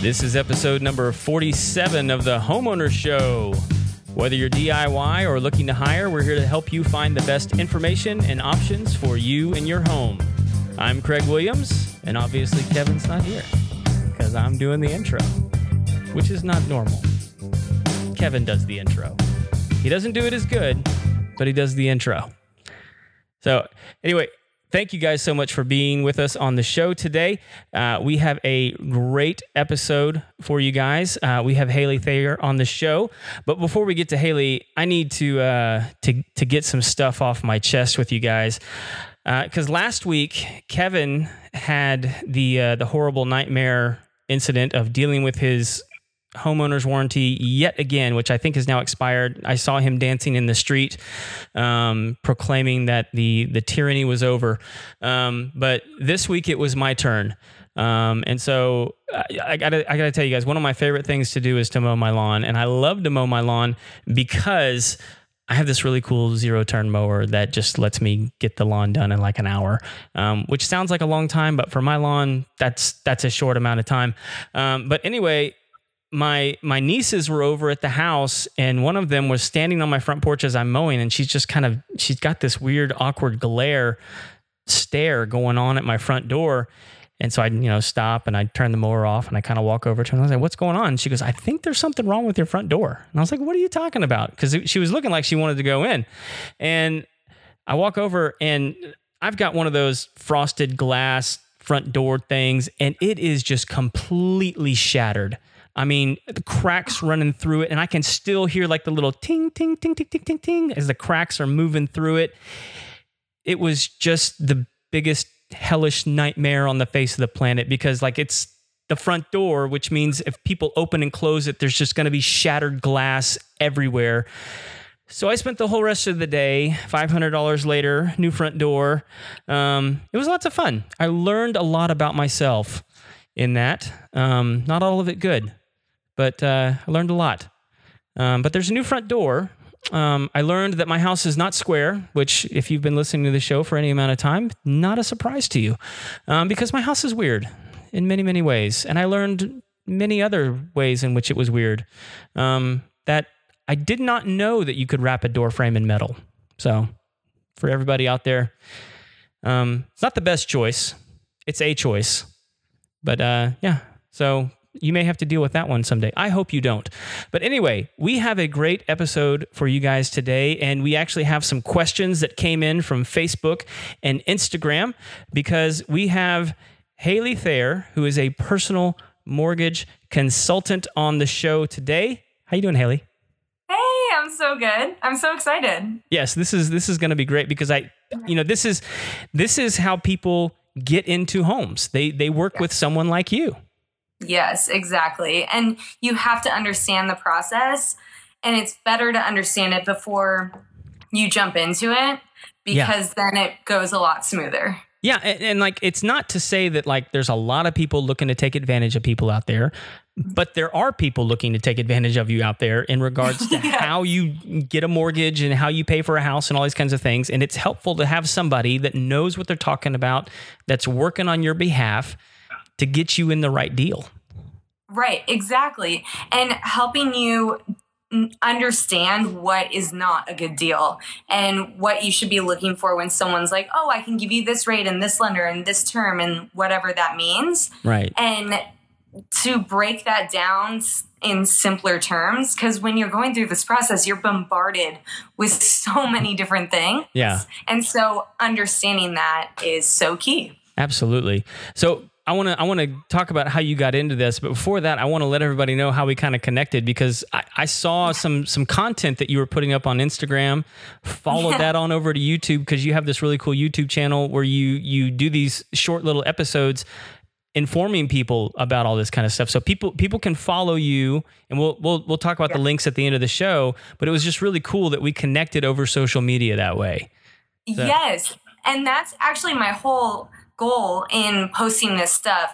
This is episode number 47 of the Homeowners Show. Whether you're DIY or looking to hire, we're here to help you find the best information and options for you and your home. I'm Craig Williams, and obviously Kevin's not here because I'm doing the intro, which is not normal. Kevin does the intro. He doesn't do it as good, but he does the intro. So, anyway, thank you guys so much for being with us on the show today. Uh, we have a great episode for you guys. Uh, we have Haley Thayer on the show, but before we get to Haley, I need to uh, to to get some stuff off my chest with you guys. Because last week Kevin had the uh, the horrible nightmare incident of dealing with his homeowner's warranty yet again, which I think is now expired. I saw him dancing in the street, um, proclaiming that the the tyranny was over. Um, but this week it was my turn. Um, and so I, I, gotta, I gotta tell you guys, one of my favorite things to do is to mow my lawn, and I love to mow my lawn because I have this really cool zero turn mower that just lets me get the lawn done in like an hour, um, which sounds like a long time, but for my lawn, that's that's a short amount of time. Um, but anyway, my my nieces were over at the house and one of them was standing on my front porch as I'm mowing and she's just kind of she's got this weird awkward glare stare going on at my front door. And so I you know stop and I turn the mower off and I kind of walk over to her and I was like what's going on? And she goes I think there's something wrong with your front door. And I was like what are you talking about? Cuz she was looking like she wanted to go in. And I walk over and I've got one of those frosted glass front door things and it is just completely shattered I mean, the cracks running through it, and I can still hear like the little ting, ting, ting, ting, ting, ting, ting as the cracks are moving through it. It was just the biggest hellish nightmare on the face of the planet because, like, it's the front door, which means if people open and close it, there's just going to be shattered glass everywhere. So I spent the whole rest of the day, $500 later, new front door. Um, it was lots of fun. I learned a lot about myself in that. Um, not all of it good but uh, I learned a lot. Um, but there's a new front door. Um, I learned that my house is not square, which, if you've been listening to the show for any amount of time, not a surprise to you, um, because my house is weird in many, many ways. And I learned many other ways in which it was weird. Um, that I did not know that you could wrap a door frame in metal. So, for everybody out there, um, it's not the best choice. It's a choice. But uh, yeah, so you may have to deal with that one someday. I hope you don't. But anyway, we have a great episode for you guys today, and we actually have some questions that came in from Facebook and Instagram because we have Haley Thayer, who is a personal mortgage consultant on the show today. How you doing, Haley? Hey, I'm so good. I'm so excited. Yes, this is this is going to be great because I you know, this is this is how people get into homes. They they work with someone like you. Yes, exactly. And you have to understand the process, and it's better to understand it before you jump into it because yeah. then it goes a lot smoother. Yeah, and, and, like it's not to say that like there's a lot of people looking to take advantage of people out there, but there are people looking to take advantage of you out there in regards to yeah. how you get a mortgage and how you pay for a house and all these kinds of things. And it's helpful to have somebody that knows what they're talking about, that's working on your behalf to get you in the right deal. Right, exactly. And helping you understand what is not a good deal and what you should be looking for when someone's like, "Oh, I can give you this rate and this lender and this term and whatever that means." Right. And to break that down in simpler terms because when you're going through this process you're bombarded with so many different things. Yeah. And so understanding that is so key. Absolutely. So I want to I want to talk about how you got into this, but before that, I want to let everybody know how we kind of connected because I, I, saw some some content that you were putting up on Instagram. Followed yeah. that on over to YouTube because you have this really cool YouTube channel where you you do these short little episodes informing people about all this kind of stuff. So people people can follow you, and we'll we'll we'll talk about yeah. the links at the end of the show. But it was just really cool that we connected over social media that way. So. Yes, and that's actually my whole goal in posting this stuff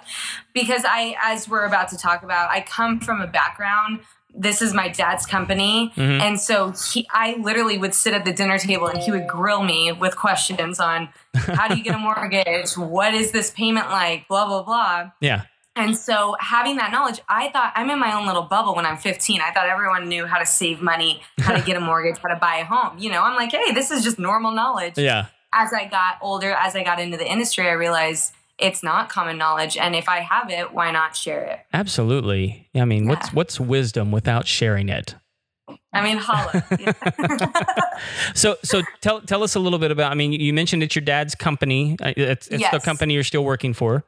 because I, as we're about to talk about, I come from a background this is my dad's company. Mhm. And so he, I literally would sit at the dinner table and he would grill me with questions on how do you get a mortgage? What is this payment like? Blah, blah, blah. Yeah. And so having that knowledge, I thought I'm in my own little bubble when I'm 15. I thought everyone knew how to save money, how to get a mortgage, how to buy a home. You know, I'm like, hey, this is just normal knowledge. Yeah. As I got older, as I got into the industry, I realized it's not common knowledge. And if I have it, why not share it? Absolutely. I mean, what's Yeah. what's wisdom without sharing it? I mean, holla. So so tell tell us a little bit about. I mean, you mentioned it's your dad's company. Uh, It's, it's the company you're still working for.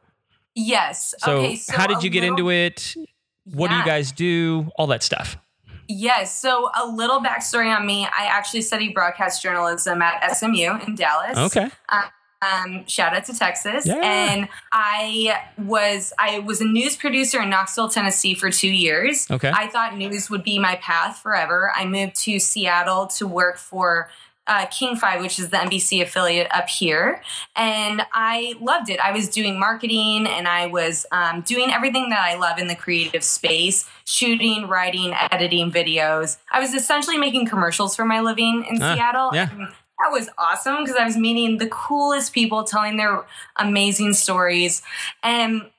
yes. So, okay. So how did you get little- into it? What do you guys do? All that stuff. Yes. So a little backstory on me. I actually studied broadcast journalism at SMU in Dallas. Okay. Um, shout out to Texas. Yeah. And I was I was a news producer in Knoxville, Tennessee for two years. Okay. I thought news would be my path forever. I moved to Seattle to work for uh, King 5, which is the NBC affiliate up here. And I loved it. I was doing marketing and I was um, doing everything that I love in the creative space shooting, writing, editing videos. I was essentially making commercials for my living in Ah, Seattle. yeah. And that was awesome because I was meeting the coolest people telling their amazing stories. And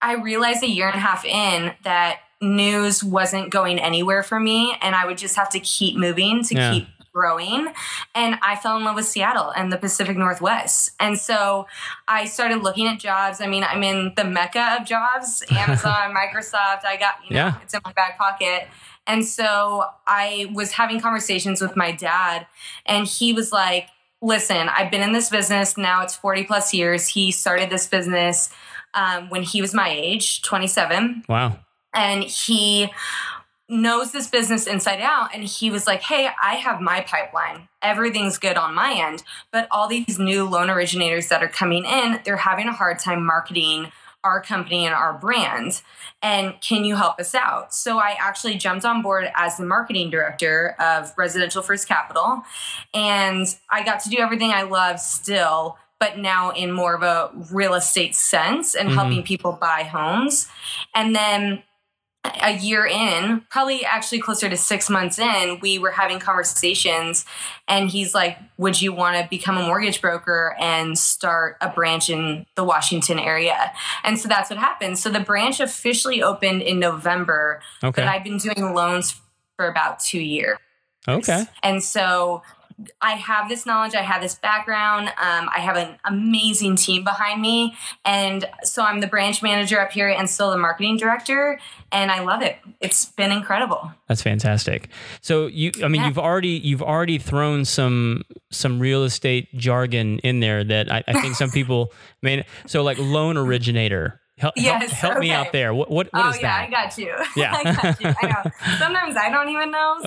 I realized a year and a half in that news wasn't going anywhere for me and I would just have to keep moving to Yeah. keep growing. And I fell in love with Seattle and the Pacific Northwest. And so I started looking at jobs. I mean, I'm in the mecca of jobs Amazon, Microsoft. I got, you know, Yeah. it's in my back pocket. And so I was having conversations with my dad, and he was like, Listen, I've been in this business now, it's 40 plus years. He started this business um, when he was my age, 27 Wow. and he knows this business inside out and he was like hey i have my pipeline. Everything's good on my end. But all these new loan originators that are coming in they're having a hard time marketing our company and our brand. And can you help us out? So i actually jumped on board as the marketing director of residential first capital and i got to do everything i love still but now in more of a real estate sense and Mhm. helping people buy homes. And then a year in, probably actually closer to six months in, we were having conversations, and he's like, "Would you want to become a mortgage broker and start a branch in the Washington area?" And so that's what happened. So the branch officially opened in November, Okay. but I've been doing loans for about two years. Okay. And so I have this knowledge, I have this background, um, I have an amazing team behind me. And so I'm the branch manager up here and still the marketing director. And I love it. It's been incredible. That's fantastic. So you, I mean, Yeah. you've already you've already thrown some some real estate jargon in there that I, I think some people may. So like loan originator. Help, Yes, help, me out there. What what, what oh, is yeah, that? I got you. Yeah. I got you. I know. Sometimes I don't even know.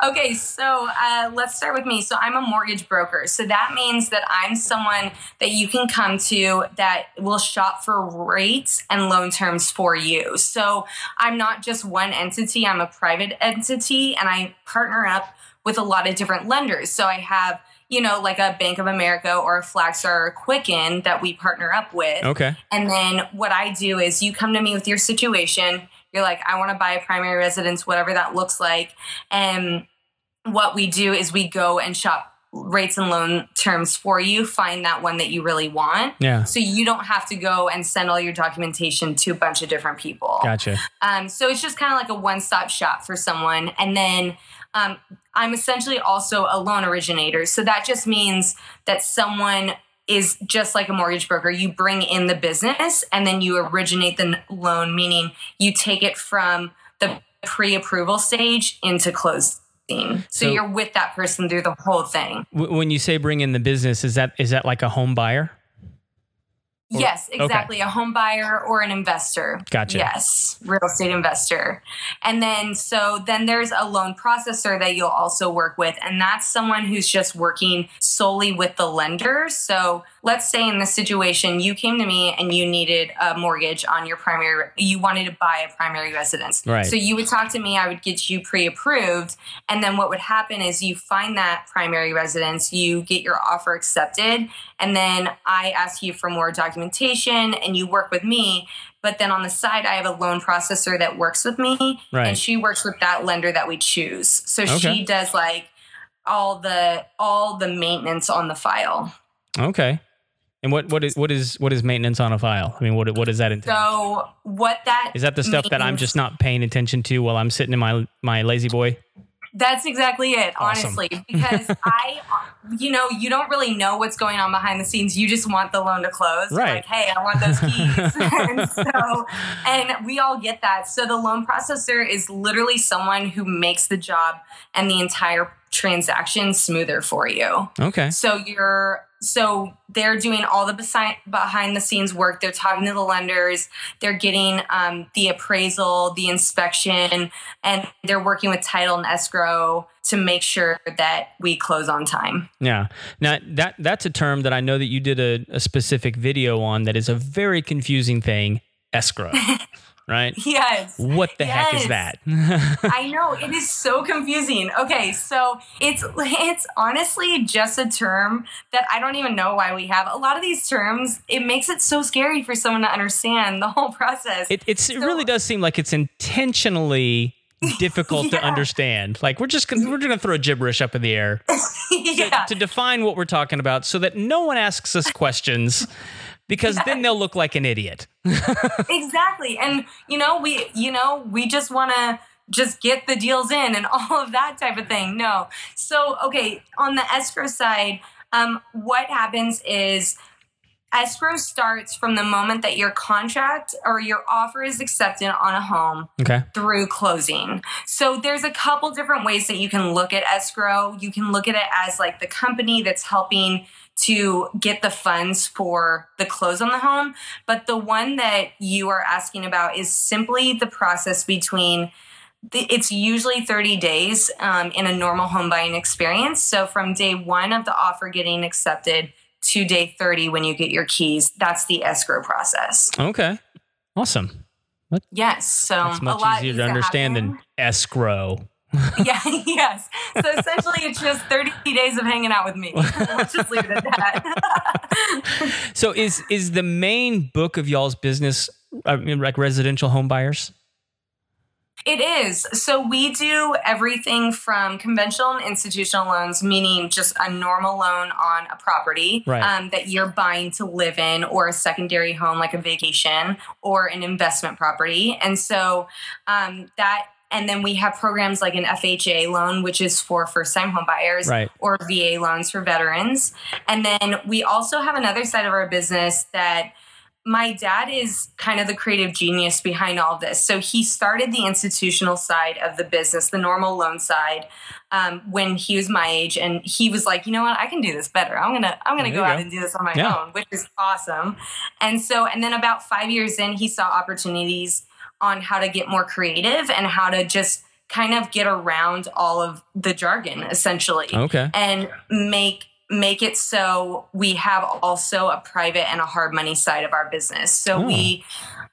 so- okay, so uh, let's start with me. So I'm a mortgage broker. So that means that I'm someone that you can come to that will shop for rates and loan terms for you. So I'm not just one entity, I'm a private entity and I partner up with a lot of different lenders. So I have, you know, like a Bank of America or a Flagstar or Quicken that we partner up with. okay. And then what I do is you come to me with your situation. You're like, I want to buy a primary residence, whatever that looks like. And what we do is we go and shop rates and loan terms for you, find that one that you really want. Yeah. So you don't have to go and send all your documentation to a bunch of different people. Gotcha. Um, so it's just kind of like a one stop shop for someone. And then um, I'm essentially also a loan originator. So that just means that someone is just like a mortgage broker. You bring in the business and then you originate the loan, meaning you take it from the pre approval stage into closing. So, So- you're with that person through the whole thing. W- when you say bring in the business, is that is that like a home buyer? Or- yes, okay. exactly. A home buyer or an investor. Gotcha. Yes, real estate investor. And then, so then there's a loan processor that you'll also work with. And that's someone who's just working solely with the lender. So let's say in this situation, you came to me and you needed a mortgage on your primary, you wanted to buy a primary residence. Right. So you would talk to me, I would get you pre approved. And then what would happen is you find that primary residence, you get your offer accepted, and then I ask you for more documentation and you work with me. But then on the side, I have a loan processor that works with me, Right. and she works with that lender that we choose. So Okay. she does like all the all the maintenance on the file. Okay. And what what is what is what is maintenance on a file? I mean, what what does that entail? So what that is that the stuff that I'm just not paying attention to while I'm sitting in my my lazy boy? That's exactly it, Awesome. honestly. Because I, you know, you don't really know what's going on behind the scenes. You just want the loan to close. You're Right. Like, hey, I want those keys. and so, and we all get that. So the loan processor is literally someone who makes the job and the entire transaction smoother for you. Okay. So you're so they're doing all the besi- behind the scenes work. They're talking to the lenders. They're getting um, the appraisal, the inspection, and they're working with title and escrow to make sure that we close on time. Yeah. Now that that's a term that I know that you did a, a specific video on that is a very confusing thing, escrow. right? Yes. What the heck is Yes. that? I know it is so confusing. Okay, so it's it's honestly just a term that I don't even know why we have. A lot of these terms, it makes it so scary for someone to understand the whole process. it it's, it really does seem like it's intentionally difficult to understand. Like we're just gonna, we're gonna throw gibberish up in the air to, to define what we're talking about, so that no one asks us questions, because then they'll look like an idiot. exactly. And you know we you know we just want to just get the deals in and all of that type of thing. No. So okay on the escrow side um, what happens is escrow starts from the moment that your contract or your offer is accepted on a home Okay. through closing. So there's a couple different ways that you can look at escrow. You can look at it as like the company that's helping to get the funds for the close on the home, but the one that you are asking about is simply the process between it's usually 30 days um, in a normal home buying experience. So from day one of the offer getting accepted to day 30 when you get your keys, that's the escrow process. Okay. Awesome. What? Yes. So That's a much lot easier to understand than escrow. yeah, yes. So essentially, it's just 30 days of hanging out with me. Let's just leave it at that. So is is the main book of y'all's business uh, I mean, like residential home buyers? It is. So we do everything from conventional and institutional loans, meaning just a normal loan on a property Right. um, that you're buying to live in, or a secondary home like a vacation or an investment property. And so um, that. And then we have programs like an FHA loan, which is for first time home buyers. Right. or VA loans for veterans. And then we also have another side of our business that my dad is kind of the creative genius behind all this. So he started the institutional side of the business, the normal loan side, um, when he was my age, and he was like, you know what, I can do this better. I'm gonna I'm gonna There go out go. and do this on my Yeah. own, which is awesome. And so, and then about five years in, he saw opportunities on how to get more creative and how to just kind of get around all of the jargon, essentially Okay. and make make it so we have also a private and a hard money side of our business. So Oh. we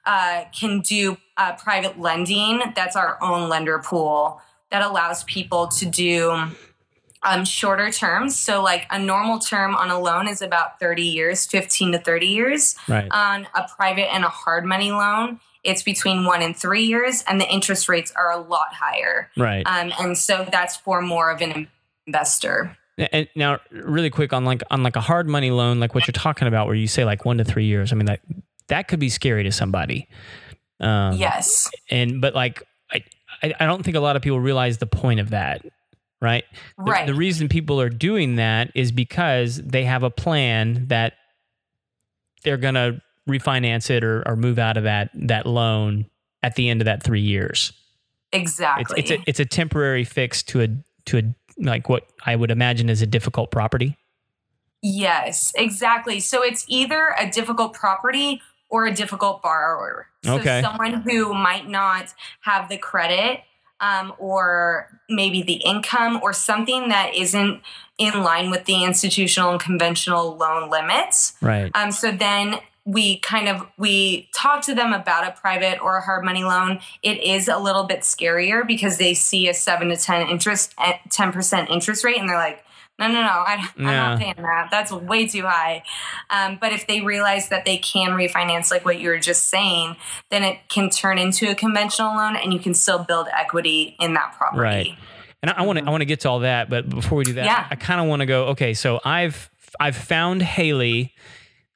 uh, can do uh, private lending. That's our own lender pool that allows people to do um, shorter terms. So like a normal term on a loan is about 30 years, 15 to 30 years. Right. On a private and a hard money loan, it's between one and three years, and the interest rates are a lot higher. Right. Um, and so that's for more of an investor. And now, really quick on like on like a hard money loan, like what you're talking about, where you say like one to three years. I mean that that could be scary to somebody. Um, yes. And but like I I don't think a lot of people realize the point of that. Right. The, Right. The reason people are doing that is because they have a plan that they're gonna refinance it or, or move out of that that loan at the end of that three years. It's exactly. it's a it's a temporary fix to a to a like what I would imagine is a difficult property. yes, exactly. So it's either a difficult property or a difficult borrower. So Okay. someone who might not have the credit um, or maybe the income or something that isn't in line with the institutional and conventional loan limits. Right. Um, so then we kind of we talk to them about a private or a hard money loan it is a little bit scarier because they see a 7 to 10 interest at 10% interest rate and they're like no, no, no, I, am not paying that. That's way too high. Um, but if they realize that they can refinance, like what you were just saying, then it can turn into a conventional loan, and you can still build equity in that property. Right. And I want to I want to get to all that, but before we do that, Yeah. I, kind of want to go. Okay, so I've I've found Haley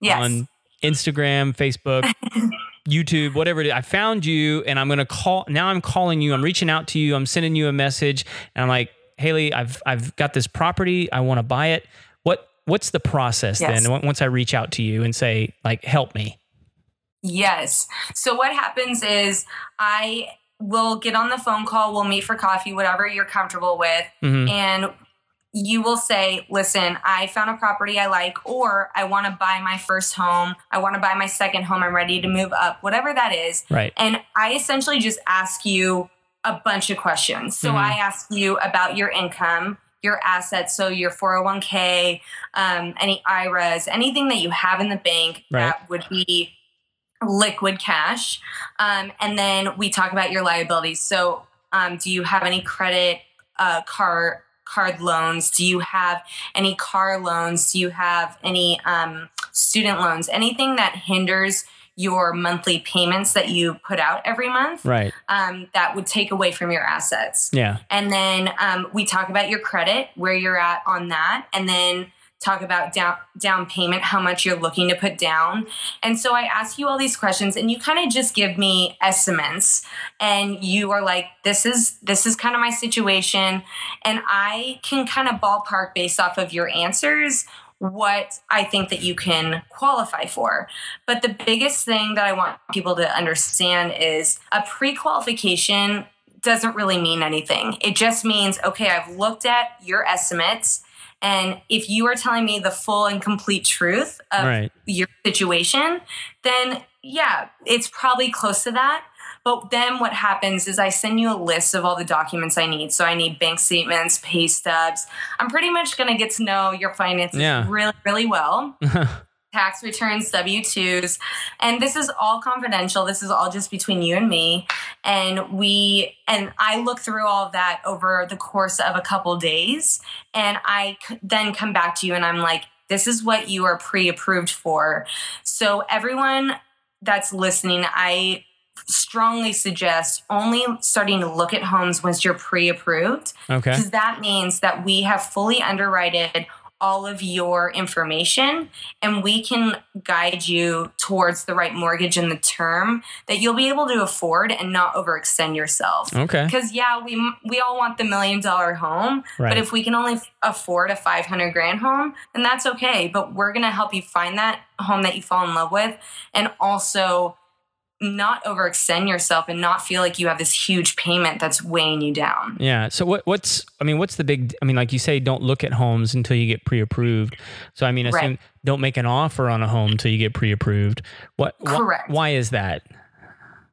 Yes. on Instagram, Facebook, YouTube, whatever it is. I found you and I'm going to call now I'm calling you. I'm reaching out to you. I'm sending you a message and I'm like, "Haley, I've I've got this property. I want to buy it." What what's the process Yes. then once I reach out to you and say like, "Help me." Yes. So what happens is I will get on the phone call, we'll meet for coffee, whatever you're comfortable with, Mhm. and you will say, "Listen, I found a property I like or I want to buy my first home, I want to buy my second home, I'm ready to move up." Whatever that is. Right. And I essentially just ask you a bunch of questions. So Mhm. I ask you about your income, your assets, so your 401k, um, any IRAs, anything that you have in the bank Right. that would be liquid cash. Um, and then we talk about your liabilities. So um, do you have any credit uh, car card loans? Do you have any car loans? Do you have any um, student loans? Anything that hinders your monthly payments that you put out every month Right. um, that would take away from your assets. Yeah. And then um, we talk about your credit, where you're at on that, and then talk about down down payment, how much you're looking to put down. And so I ask you all these questions, and you kind of just give me estimates, and you are like, "This is this is kind of my situation," and I can kind of ballpark based off of your answers what I think that you can qualify for. But the biggest thing that I want people to understand is a pre qualification doesn't really mean anything. It just means, okay, I've looked at your estimates. And if you are telling me the full and complete truth of Right. your situation, then yeah, it's probably close to that. But then what happens is I send you a list of all the documents I need. So I need bank statements, pay stubs. I'm pretty much going to get to know your finances Yeah. really, really well. Tax returns, W 2s. And this is all confidential. This is all just between you and me. And we, and I look through all of that over the course of a couple days. And I then come back to you and I'm like, this is what you are pre approved for. So, everyone that's listening, I strongly suggest only starting to look at homes once you're pre approved Okay. because that means that we have fully underwritten all of your information and we can guide you towards the right mortgage and the term that you'll be able to afford and not overextend yourself. Okay. Because yeah, we we all want the million dollar home, Right. but if we can only afford a 500 grand home, then that's okay, but we're going to help you find that home that you fall in love with and also not overextend yourself and not feel like you have this huge payment that's weighing you down. Yeah. So what what's I mean what's the big I mean like you say don't look at homes until you get pre-approved. So I mean assume Right. don't make an offer on a home until you get pre-approved. What wh- Correct. why is that?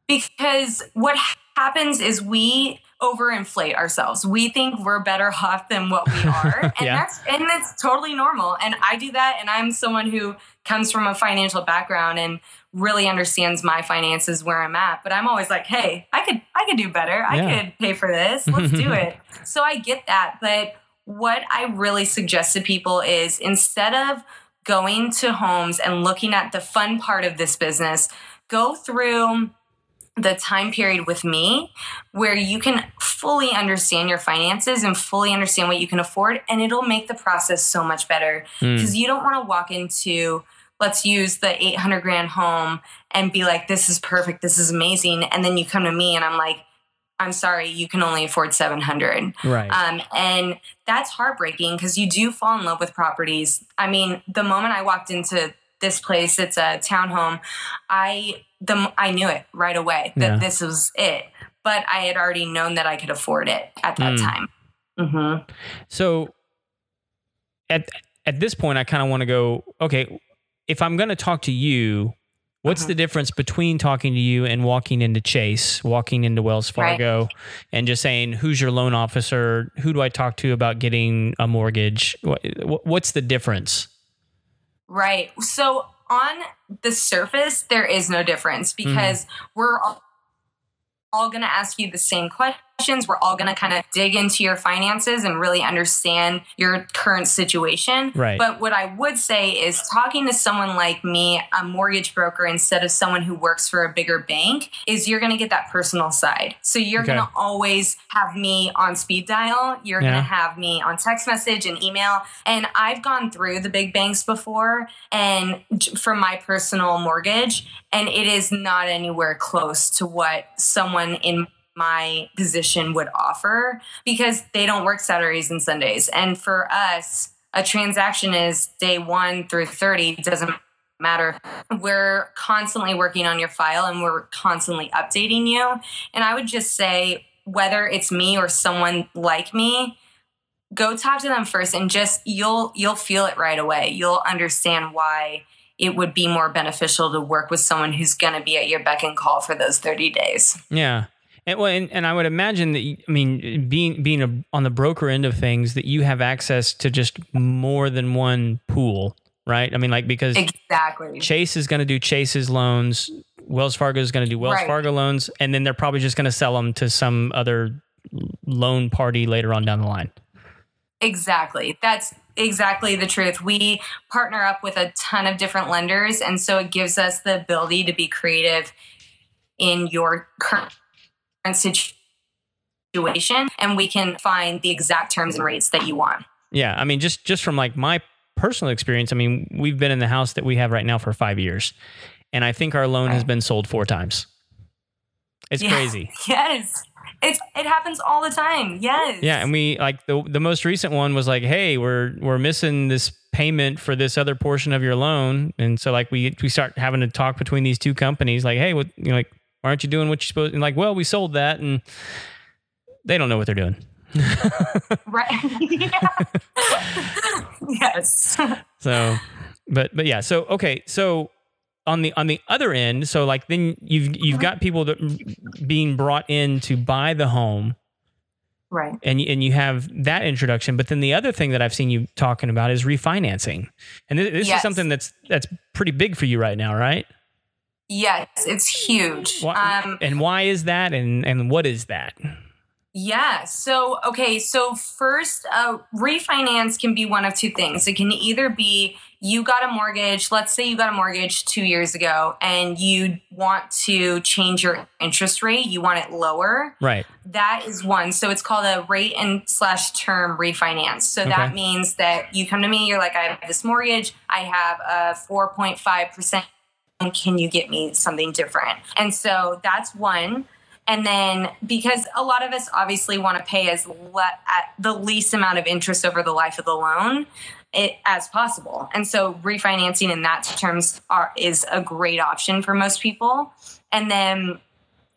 because what happens is we overinflate ourselves. We think we're better off than what we are. And Yeah. that's and that's totally normal. And I do that and I'm someone who comes from a financial background and really understands my finances where I'm at. But I'm always like, hey, I could I could do better. I could pay for this. Let's do it. So I get that. But what I really suggest to people is instead of going to homes and looking at the fun part of this business, go through the time period with me where you can fully understand your finances and fully understand what you can afford and it'll make the process so much better Hmm. because you don't want to walk into let's use the 800 grand home and be like this is perfect this is amazing and then you come to me and i'm like i'm sorry you can only afford 700 Right. um, and that's heartbreaking because you do fall in love with properties. I mean, the moment I walked into this place, it's a townhome. I the I knew it right away that Yeah. this was it. But I had already known that I could afford it at that Mm. time. hmm So at at this point, I kind of want to go. Okay, if I'm going to talk to you, What's the difference between talking to you and walking into Chase, walking into Wells Fargo, right. and just saying, "Who's your loan officer? Who do I talk to about getting a mortgage?" What's the difference? Right. So on the surface, there is no difference because mm-hmm. we're all, all going to ask you the same question questions. We're all going to kind of dig into your finances and really understand your current situation. Right. But what I would say is talking to someone like me, a mortgage broker, instead of someone who works for a bigger bank, is you're going to get that personal side. So you're okay. going to always have me on speed dial. You're yeah. going to have me on text message and email. And I've gone through the big banks before and for my personal mortgage, and it is not anywhere close to what someone in my position would offer because they don't work Saturdays and Sundays. And for us, a transaction is day one through 30, doesn't matter. We're constantly working on your file and we're constantly updating you. And I would just say, whether it's me or someone like me, go talk to them first and just you'll you'll feel it right away. You'll understand why it would be more beneficial to work with someone who's going to be at your beck and call for those 30 days. Yeah. And, well, and, and, I would imagine that I mean, being being a, on the broker end of things, that you have access to just more than one pool, right? I mean, like because exactly Chase is going to do Chase's loans, Wells Fargo is going to do Wells right. Fargo loans, and then they're probably just going to sell them to some other loan party later on down the line. Exactly. That's exactly the truth. We partner up with a ton of different lenders, and so it gives us the ability to be creative in your current situation and we can find the exact terms and rates that you want. Yeah, I mean just just from like my personal experience, I mean, we've been in the house that we have right now for 5 years. And I think our loan right. has been sold 4 times. It's yeah. crazy. Yes. It's it happens all the time. Yes. Yeah, and we like the the most recent one was like, "Hey, we're we're missing this payment for this other portion of your loan." And so like we we start having to talk between these two companies like, "Hey, what you know, like why aren't you doing what you're supposed to? And like, well, we sold that and they don't know what they're doing. right. yes. So, but, but yeah. So, okay. So on the, on the other end, so like then you've, you've got people that being brought in to buy the home. Right. And, and you have that introduction. But then the other thing that I've seen you talking about is refinancing. And this, this yes. is something that's, that's pretty big for you right now, right? Yes, it's huge. Why, um, and why is that? And and what is that? Yeah. So okay. So first, uh, refinance can be one of two things. It can either be you got a mortgage. Let's say you got a mortgage two years ago, and you want to change your interest rate. You want it lower. Right. That is one. So it's called a rate and slash term refinance. So okay. that means that you come to me. You're like, I have this mortgage. I have a four point five percent can you get me something different? And so that's one. And then because a lot of us obviously want to pay as le- the least amount of interest over the life of the loan it, as possible. And so refinancing in that terms are, is a great option for most people. And then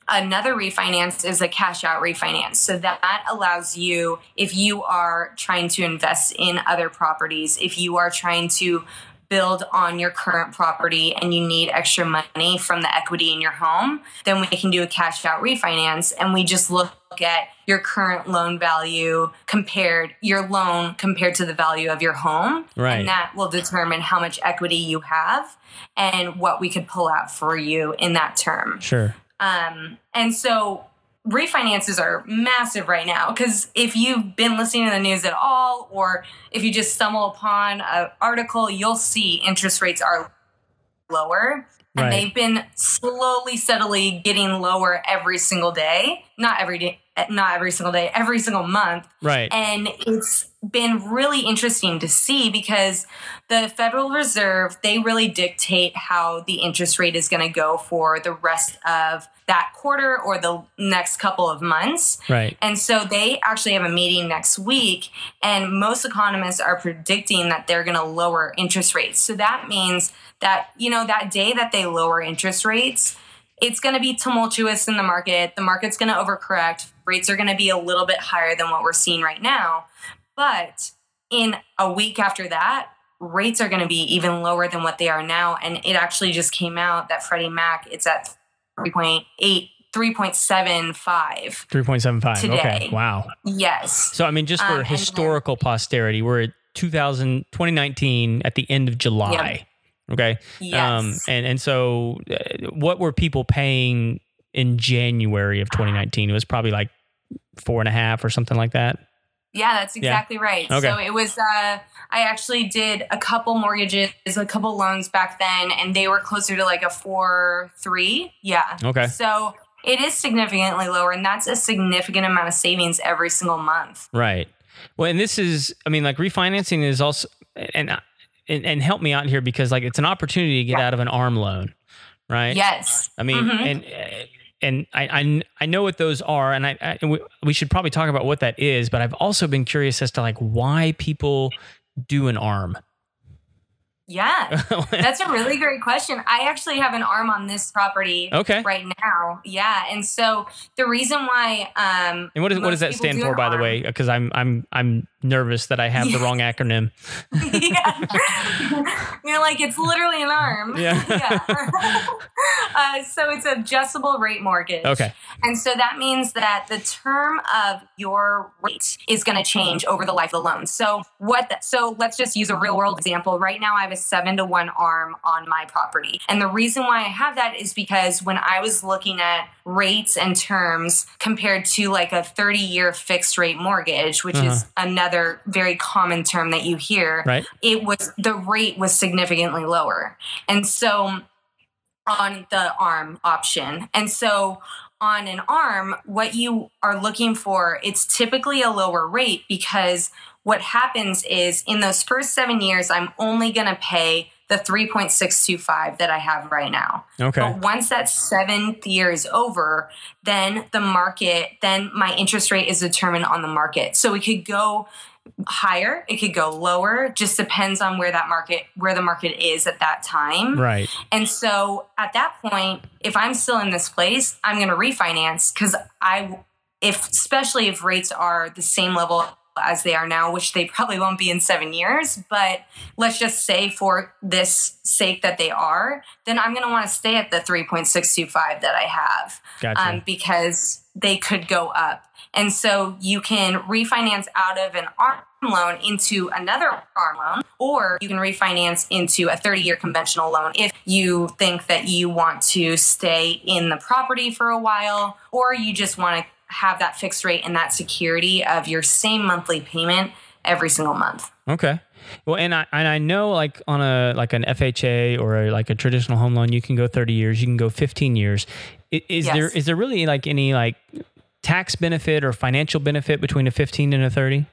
another refinance is a cash out refinance. So that allows you, if you are trying to invest in other properties, if you are trying to build on your current property and you need extra money from the equity in your home, then we can do a cash out refinance and we just look at your current loan value compared your loan compared to the value of your home. Right. And that will determine how much equity you have and what we could pull out for you in that term. Sure. Um, and so refinances are massive right now because if you've been listening to the news at all or if you just stumble upon an article you'll see interest rates are lower. And right. they've been slowly steadily getting lower every single day. Not every day not every single day every single month. Right. And it's been really interesting to see because the federal reserve they really dictate how the interest rate is going to go for the rest of that quarter or the next couple of months. Right. And so they actually have a meeting next week, and most economists are predicting that they're going to lower interest rates. So that means that, you know, that day that they lower interest rates, it's going to be tumultuous in the market. The market's going to overcorrect. Rates are going to be a little bit higher than what we're seeing right now. But in a week after that, rates are going to be even lower than what they are now. And it actually just came out that Freddie Mac it's at 3.8 3.75 3.75 today. okay wow Yes. so i mean just for Um, and then- historical posterity we're at 2000 2019 at the end of july okay Yes. um and and so uh, what were people paying in january of 2019 it was probably like four and a half or something like that Yeah, that's exactly right. Okay. So it was uh I actually did a couple mortgages, a couple loans back then and they were closer to like a 4 3. Yeah. Okay. So it is significantly lower and that's a significant amount of savings every single month. Right. Well, and this is, I mean, like refinancing is also, and and, and help me out here because like it's an opportunity to get Yeah. out of an arm loan, right? Yes. I mean, Mhm. and uh, and I, I I know what those are, and I, I and we, we should probably talk about what that is. But I've also been curious as to like why people do an arm. Yeah. That's a really great question. I actually have an arm on this property okay. right now. Yeah. And so the reason why um And what, is, what does that stand for, by the way? Because I'm I'm I'm nervous that I have the wrong acronym. yeah. You're like, it's literally an arm. Yeah. uh, so it's adjustable rate mortgage. Okay. And so that means that the term of your rate is going to change over the life of the loan. So what? The, so let's just use a real world example. Right now, I have a seven to one arm on my property, and the reason why I have that is because when I was looking at rates and terms compared to like a 30 year fixed rate mortgage, which is uh-huh. another very common term that you hear, Right. it was the rate was significantly lower. And so on the arm option. And so on an arm, what you are looking for, it's typically a lower rate because what happens is in those first seven years, I'm only going to pay the 3.625 that I have right now. Okay. But once that seventh year is over, then the market, then my interest rate is determined on the market. So it could go higher, it could go lower, just depends on where that market, where the market is at that time. Right. And so at that point, if I'm still in this place, I'm going to refinance because I, if especially if rates are the same level as they are now, which they probably won't be in seven years, but let's just say for this sake that they are, then I'm going to want to stay at the 3.625 that I have Gotcha. um, because they could go up. And so you can refinance out of an arm loan into another arm loan, or you can refinance into a 30 year conventional loan if you think that you want to stay in the property for a while, or you just want to have that fixed rate and that security of your same monthly payment every single month. Okay. Well, and I and I know like on a like an FHA or a, like a traditional home loan, you can go thirty years, you can go fifteen years. I- Is there Yes. is there really like any like tax benefit or financial benefit between a fifteen and a thirty,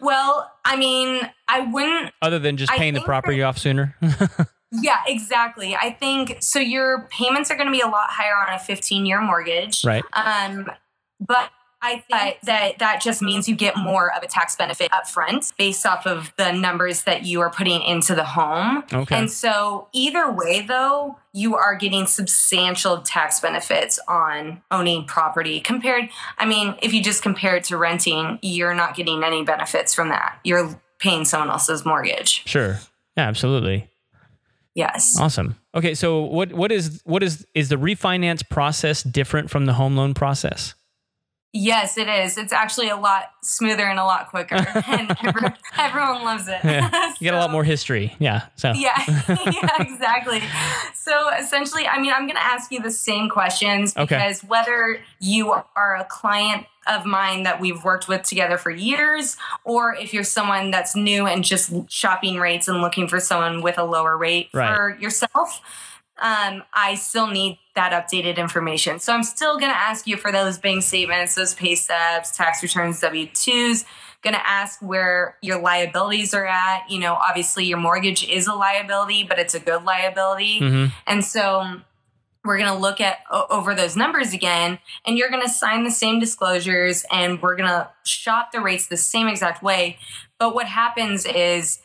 Well, I mean, I wouldn't other than just paying the property off sooner? Yeah, exactly. I think so. Your payments are going to be a lot higher on a 15 year mortgage. right. Um, but I think that that just means you get more of a tax benefit up front based off of the numbers that you are putting into the home. Okay. And so, either way, though, you are getting substantial tax benefits on owning property compared. I mean, if you just compare it to renting, you're not getting any benefits from that. You're paying someone else's mortgage. Sure. Yeah. Absolutely. Yes. Awesome. Okay. So what what is what is is the refinance process different from the home loan process? Yes, it is. It's actually a lot smoother and a lot quicker, and everyone, everyone loves it. Yeah. You get a lot more history. Yeah. So Yeah, yeah, exactly. So essentially, I mean, I'm going to ask you the same questions Okay. because whether you are a client of mine that we've worked with together for years, or if you're someone that's new and just shopping rates and looking for someone with a lower rate Right. for yourself, um, I still need that updated information. So I'm still going to ask you for those bank statements, those pay stubs, tax returns, W 2s. Going to ask where your liabilities are at. You know, obviously your mortgage is a liability, but it's a good liability. Mhm. And so we're going to look at over those numbers again and you're going to sign the same disclosures and we're going to shop the rates the same exact way. But what happens is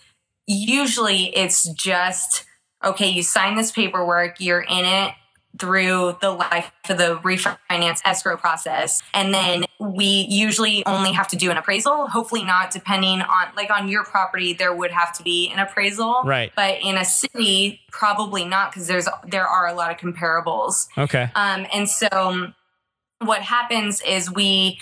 usually it's just okay, you sign this paperwork, you're in it through the life of the refinance escrow process. And then we usually only have to do an appraisal, hopefully not depending on like on your property there would have to be an appraisal. Right. But in a city probably not because there's there are a lot of comparables. Okay. Um and so what happens is we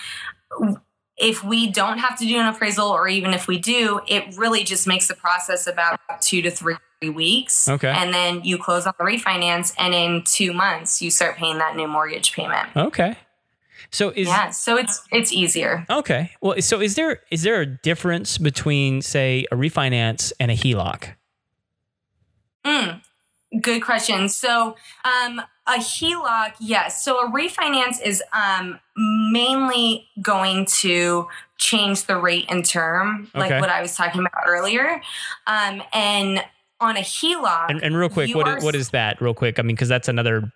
if we don't have to do an appraisal or even if we do, it really just makes the process about 2 to 3 weeks. Okay. And then you close on the refinance, and in two months, you start paying that new mortgage payment. Okay. So is yeah, so it's it's easier. okay. Well, so is there is there a difference between say a refinance and a HELOC? Mm, good question. So um, a HELOC, yes. So a refinance is um, mainly going to change the rate and term, like Okay. what I was talking about earlier. Um, and on a HELOC, And, and real quick, what is, what is that? Real quick, I mean, because that's another.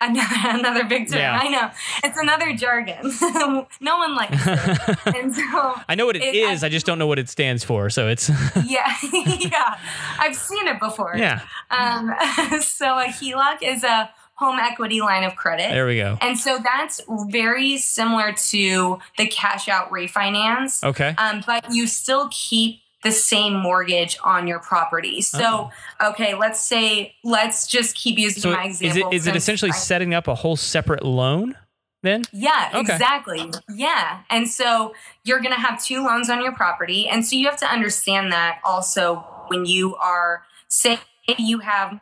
another, another big term. Yeah. I know it's another jargon. no one likes it. And so, I know what it It- is. I just don't know what it stands for. So it's yeah, yeah, I've seen it before. yeah. Um, so a HELOC is a home equity line of credit. There we go. And so that's very similar to the cash out refinance, Okay. um, but you still keep the same mortgage on your property. So, okay, let's say, let's just keep using So my is it example. is it essentially I- setting up a whole separate loan then? Yeah, Okay. exactly. Yeah. And so you're going to have two loans on your property. And so you have to understand that also when you are, say, you have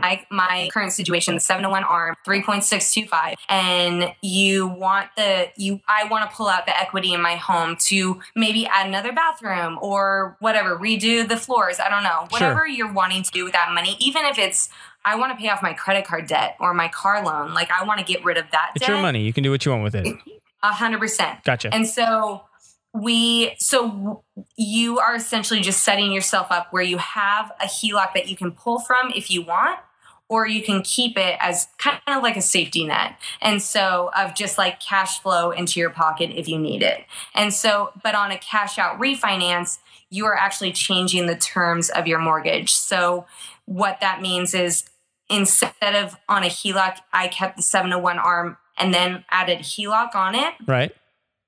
my, my current situation, the 701 arm, 3.625, and you want the, you, I want to pull out the equity in my home to maybe add another bathroom or whatever, redo the floors. I don't know. Whatever you're wanting to do with that money, even if it's, I want to pay off my credit card debt or my car loan. Like I want to get rid of that It's debt. your money. You can do what you want with it. A hundred percent. Gotcha. And so we, so you are essentially just setting yourself up where you have a HELOC that you can pull from if you want, or you can keep it as kind of like a safety net. And so of just like cash flow into your pocket if you need it. And so, but on a cash out refinance, you are actually changing the terms of your mortgage. So what that means is instead of on a HELOC, I kept the 701 arm and then added HELOC on it right.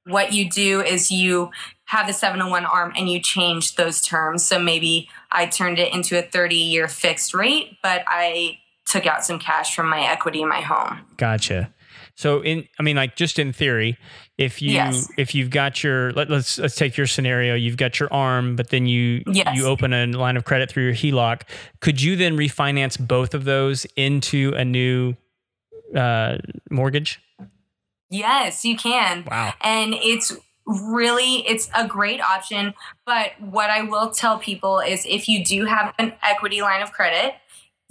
what you do is you have the 701 arm and you change those terms. So maybe I turned it into a 30 year fixed rate, but I took out some cash from my equity in my home. Gotcha. So in I mean like just in theory, if you Yes. if you've got your let, let's let's take your scenario, you've got your arm, but then you Yes. you open a line of credit through your HELOC, could you then refinance both of those into a new uh, mortgage? Yes, you can. Wow. and it's really it's a great option but what i will tell people is if you do have an equity line of credit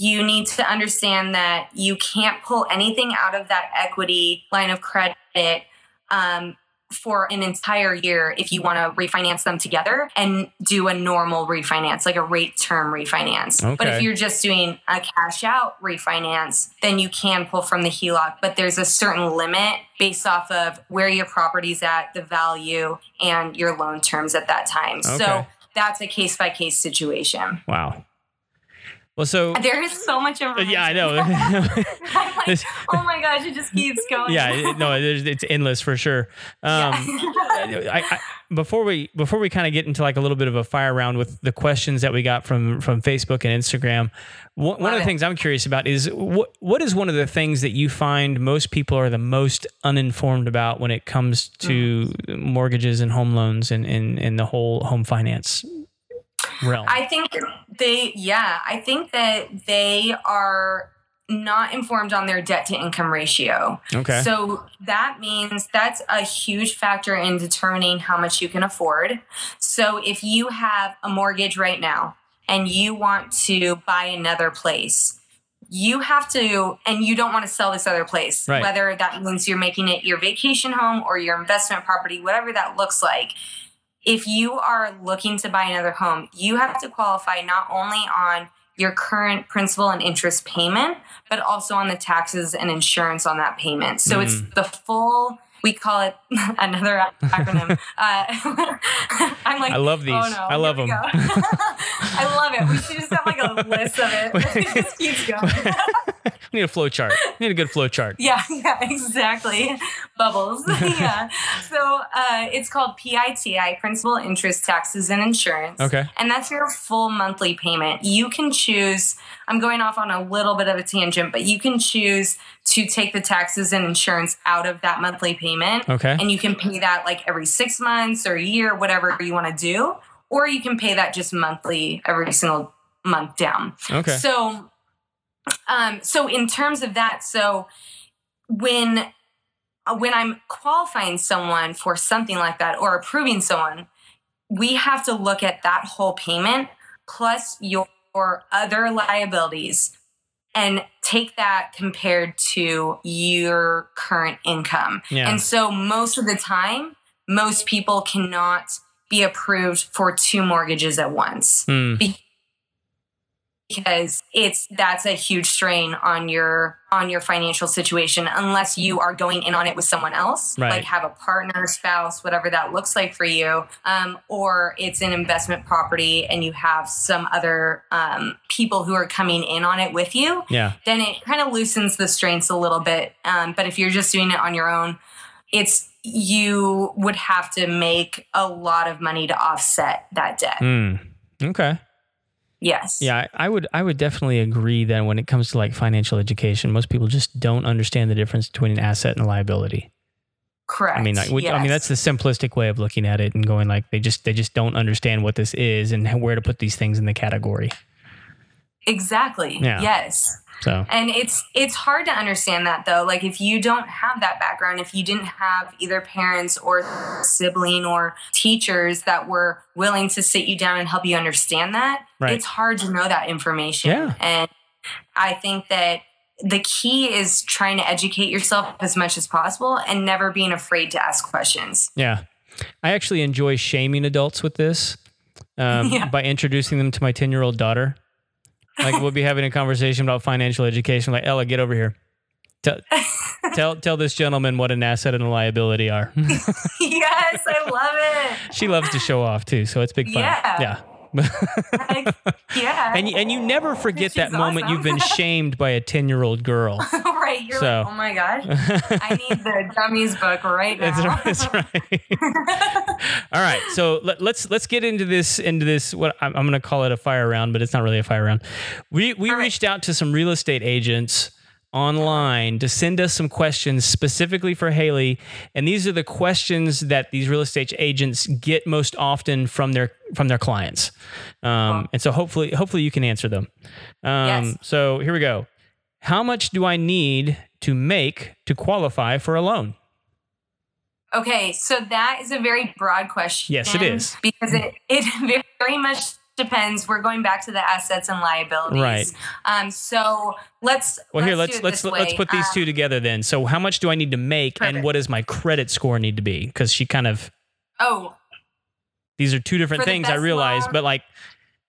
you need to understand that you can't pull anything out of that equity line of credit um, for an entire year if you want to refinance them together and do a normal refinance, like a rate term refinance. But if you're just doing a cash out refinance, then you can pull from the HELOC, but there's a certain limit based off of where your property's at, the value, and your loan terms at that time. Okay. So that's a case by case situation. Wow. Well, so There is so much information. yeah, I know. Like, oh my gosh, it just keeps going. yeah, no, there's- it's endless for sure. Um, I, I, before we before we kind of get into like a little bit of a fire round with the questions that we got from from Facebook and Instagram, one, one of the it. things I'm curious about is what what is one of the things that you find most people are the most uninformed about when it comes to Mm. mortgages and home loans and and, and the whole home finance realm. I think they, yeah, I think that they are not informed on their debt to income ratio. okay. So that means that's a huge factor in determining how much you can afford. So if you have a mortgage right now and you want to buy another place, you have to, and you don't want to sell this other place, Right. whether that means you're making it your vacation home or your investment property, whatever that looks like. If you are looking to buy another home, you have to qualify not only on your current principal and interest payment, but also on the taxes and insurance on that payment. So it's mm-hmm. the full we call it another acronym. Uh, I'm like, I love these. Oh no, I love them. I love it. We should just have like a list of it. it just keeps going. we need a flow chart. We need a good flow chart. Yeah, yeah, exactly. Bubbles. yeah. So uh, it's called PITI, Principal Interest Taxes and Insurance. Okay. And that's your full monthly payment. You can choose, I'm going off on a little bit of a tangent, but you can choose to take the taxes and insurance out of that monthly payment. Okay. And you can pay that like every six months or a year, whatever you want to do. Or you can pay that just monthly every single month down. Okay. So, um, so in terms of that, so when when I'm qualifying someone for something like that or approving someone, we have to look at that whole payment plus your, your other liabilities and take that compared to your current income. Yeah. And so most of the time, most people cannot be approved for two mortgages at once Hmm. Because it's that's a huge strain on your on your financial situation unless you are going in on it with someone else Right. like have a partner spouse whatever that looks like for you um, or it's an investment property and you have some other um, people who are coming in on it with you Yeah. then it kind of loosens the strains a little bit um, but if you're just doing it on your own it's you would have to make a lot of money to offset that debt Hmm. Okay. Yes Yeah, I would I would definitely agree that when it comes to like financial education, most people just don't understand the difference between an asset and a liability. correct I mean, like, which, I mean, that's the simplistic way of looking at it and going like they just they just don't understand what this is and where to put these things in the category. Exactly. Yeah. Yes. So And it's it's hard to understand that though. Like if you don't have that background, if you didn't have either parents or sibling or teachers that were willing to sit you down and help you understand that, Right. it's hard to know that information. Yeah. And I think that the key is trying to educate yourself as much as possible and never being afraid to ask questions. yeah, I actually enjoy shaming adults with this um, Yeah. by introducing them to my ten year old daughter. Like we'll be having a conversation about financial education. Like Ella, get over here. Tell tell tell this gentleman what an asset and a liability are. yes, I love it. she loves to show off too, so it's big fun. Yeah. yeah. Like, yeah. and you- and you never forget that moment you've been shamed by a ten year old girl. right. You're So- like, oh my gosh. I need the dummies book right now. That's right. That's right. All right. So let, let's let's get into this into this. What I'm, I'm going to call it a fire round, but it's not really a fire round. We we All right. reached out to some real estate agents online to send us some questions specifically for Haley, and these are the questions that these real estate agents get most often from their from their clients. Um, Cool. and so hopefully hopefully you can answer them. Um, Yes. So here we go. How much do I need to make to qualify for a loan? Okay, so that is a very broad question. Yes, it is. Because it, it very much depends. We're going back to the assets and liabilities. Right. Um, so let's Well, here let's let's let's put these Um, two together then. So, how much do I need to make, and what does my credit score need to be? Because she kind of Oh, these are two different things. I realize, loan- but like,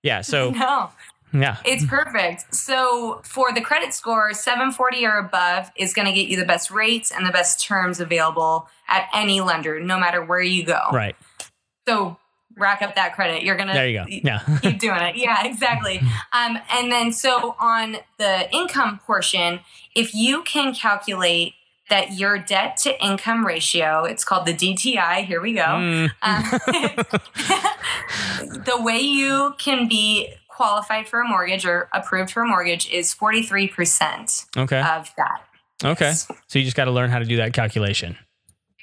yeah. So no. yeah, It's perfect. So for the credit score, 740 or above is going to get you the best rates and the best terms available at any lender, no matter where you go. right So rack up that credit. You're gonna there you go. Yeah, keep doing it. Yeah, exactly. Um, and then so on the income portion, if you can calculate that your debt to income ratio, it's called the DTI. Here we go. Mm, Um, the way you can be qualified for a mortgage or approved for a mortgage is 43% okay, of that. okay. So you just got to learn how to do that calculation.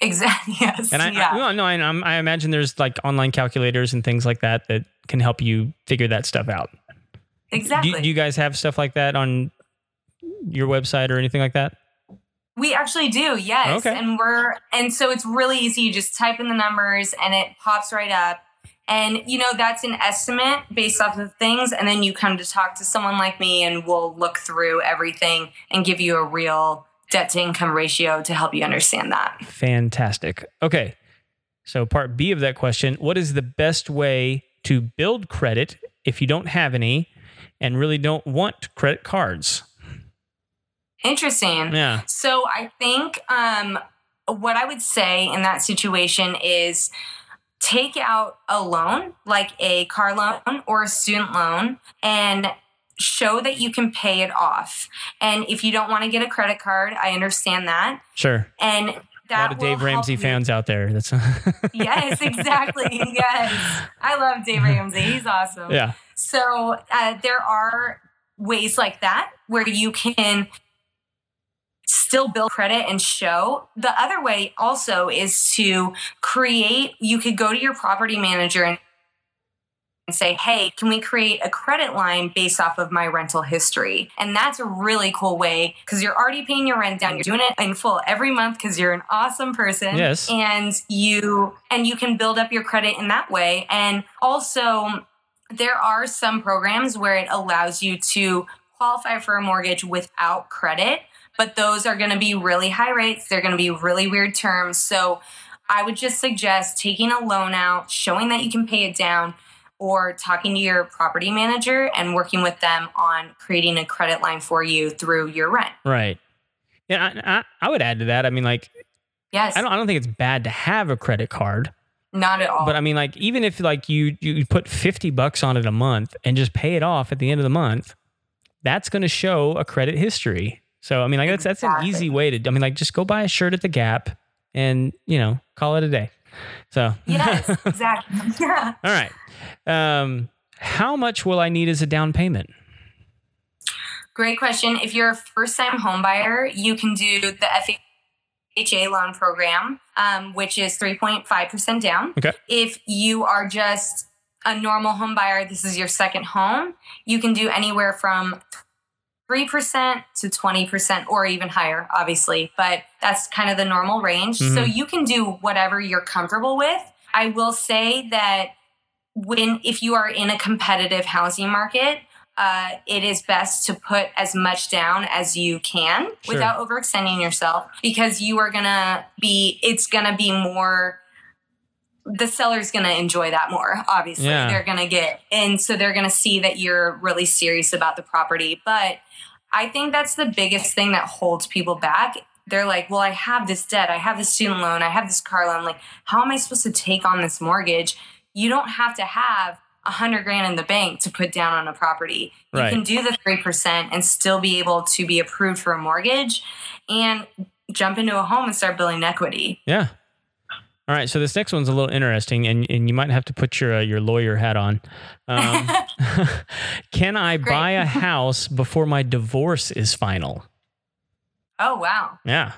Exactly. Yes. And I, yeah. I no, no, I, I imagine there's like online calculators and things like that that can help you figure that stuff out. exactly. Do, do you guys have stuff like that on your website or anything like that? We actually do, yes. Okay. And we're and so it's really easy. You just type in the numbers and it pops right up. And you know, that's an estimate based off of things, and then you come to talk to someone like me and we'll look through everything and give you a real debt to income ratio to help you understand that. Fantastic. Okay. So, part B of that question What is the best way to build credit if you don't have any and really don't want credit cards? Interesting. Yeah. So I think um what I would say in that situation is take out a loan, like a car loan or a student loan, and show that you can pay it off. And if you don't want to get a credit card, I understand that. Sure. And a lot of Dave Ramsey fans out there. That's yes, exactly. yes, I love Dave Ramsey. He's awesome. Yeah. So uh, there are ways like that where you can still build credit and show. The other way also is to create, you could go to your property manager and say, hey, can we create a credit line based off of my rental history? And that's a really cool way because you're already paying your rent down. You're doing it in full every month because you're an awesome person. Yes. And you and you can build up your credit in that way. And also there are some programs where it allows you to qualify for a mortgage without credit, but those are going to be really high rates. They're going to be really weird terms. So I would just suggest taking a loan out, showing that you can pay it down, or talking to your property manager and working with them on creating a credit line for you through your rent. Right. Yeah, I, I, I would add to that. I mean, like, yes, I don't, I don't think it's bad to have a credit card. Not at all. But I mean, like, even if like you you put fifty bucks on it a month and just pay it off at the end of the month, that's going to show a credit history. So I mean, like, that's that's an easy way to. I mean, like, just go buy a shirt at the Gap and you know call it a day. So yes, exactly. Yeah. All right. Um, how much will I need as a down payment? Great question. If you're a first time home buyer, you can do the FHA loan program, um, which is 3.5% down. Okay. If you are just a normal home buyer, this is your second home, you can do anywhere from 3% to 20% or even higher, obviously, but that's kind of the normal range. Mm-hmm. So you can do whatever you're comfortable with. I will say that when if you are in a competitive housing market, uh, it is best to put as much down as you can sure. without overextending yourself because you are gonna be it's gonna be more the seller's gonna enjoy that more obviously yeah. they're gonna get and so they're gonna see that you're really serious about the property but i think that's the biggest thing that holds people back they're like well i have this debt i have this student loan i have this car loan like how am i supposed to take on this mortgage you don't have to have a hundred grand in the bank to put down on a property. You right. can do the three percent and still be able to be approved for a mortgage and jump into a home and start building equity. Yeah. All right, so this next one's a little interesting, and, and you might have to put your uh, your lawyer hat on. Um, can I Great. buy a house before my divorce is final? Oh wow! Yeah,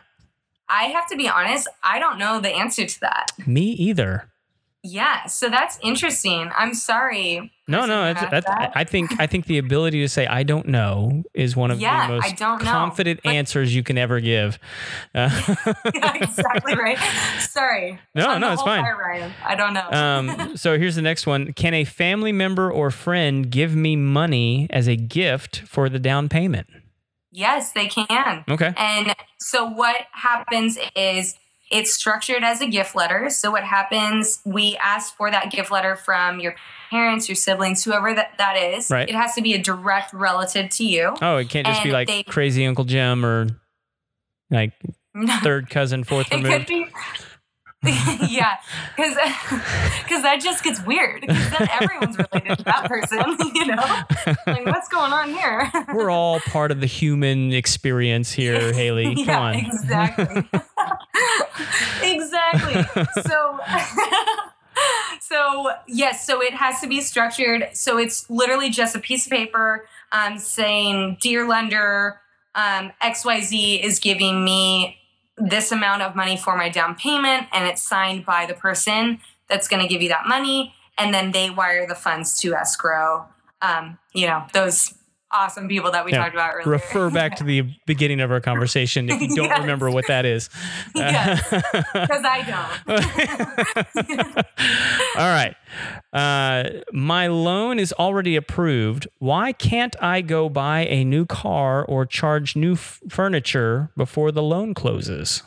I have to be honest. I don't know the answer to that. Me either. Yeah, so that's interesting. I'm sorry. No, no, it's, that's, that. I think I think the ability to say I don't know is one of yeah, the most confident know, answers you can ever give. Uh, yeah, exactly right. Sorry. No, no, it's fine. I don't know. um, so here's the next one. Can a family member or friend give me money as a gift for the down payment? Yes, they can. Okay. And so what happens is it's structured as a gift letter. So what happens, we ask for that gift letter from your parents, your siblings, whoever that, that is. Right. It has to be a direct relative to you. Oh, it can't just and be like they, crazy Uncle Jim or like third cousin, fourth removed. It could be yeah, because because that just gets weird. Because then everyone's related to that person, you know. Like, what's going on here? We're all part of the human experience here, Haley. Come yeah, on. Exactly. exactly. So. so yes, so it has to be structured. So it's literally just a piece of paper um, saying, "Dear lender, um, XYZ is giving me this amount of money for my down payment and it's signed by the person that's going to give you that money and then they wire the funds to escrow. Um, you know those awesome people that we yeah. talked about earlier. Refer back to the beginning of our conversation if you don't yes. remember what that is. Because I don't. All right. Uh, my loan is already approved. Why can't I go buy a new car or charge new f- furniture before the loan closes?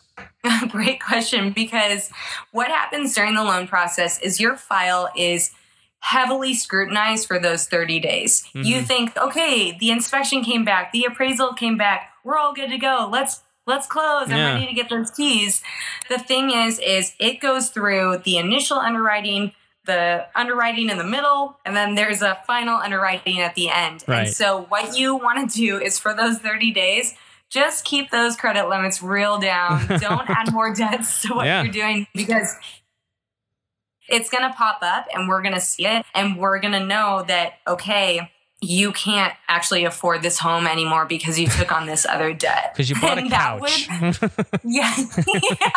Great question. Because what happens during the loan process is your file is heavily scrutinized for those 30 days. Mm-hmm. You think, okay, the inspection came back, the appraisal came back, we're all good to go. Let's let's close. I'm yeah. ready to get those keys. the thing is, is it goes through the initial underwriting, the underwriting in the middle, and then there's a final underwriting at the end. Right. And so what you want to do is for those 30 days, just keep those credit limits real down. Don't add more debts to what Yeah. you're doing because it's going to pop up and we're going to see it and we're going to know that, okay, you can't actually afford this home anymore because you took on this other debt. Because you bought a And couch. would- yeah. yeah.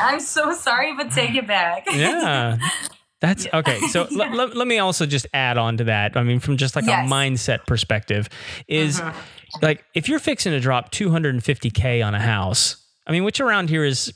I'm so sorry, but take it back. yeah. That's okay. So Yeah. let, let me also just add on to that. I mean, from just like Yes. a mindset perspective, is Mhm. like if you're fixing to drop 250K on a house, I mean, which around here is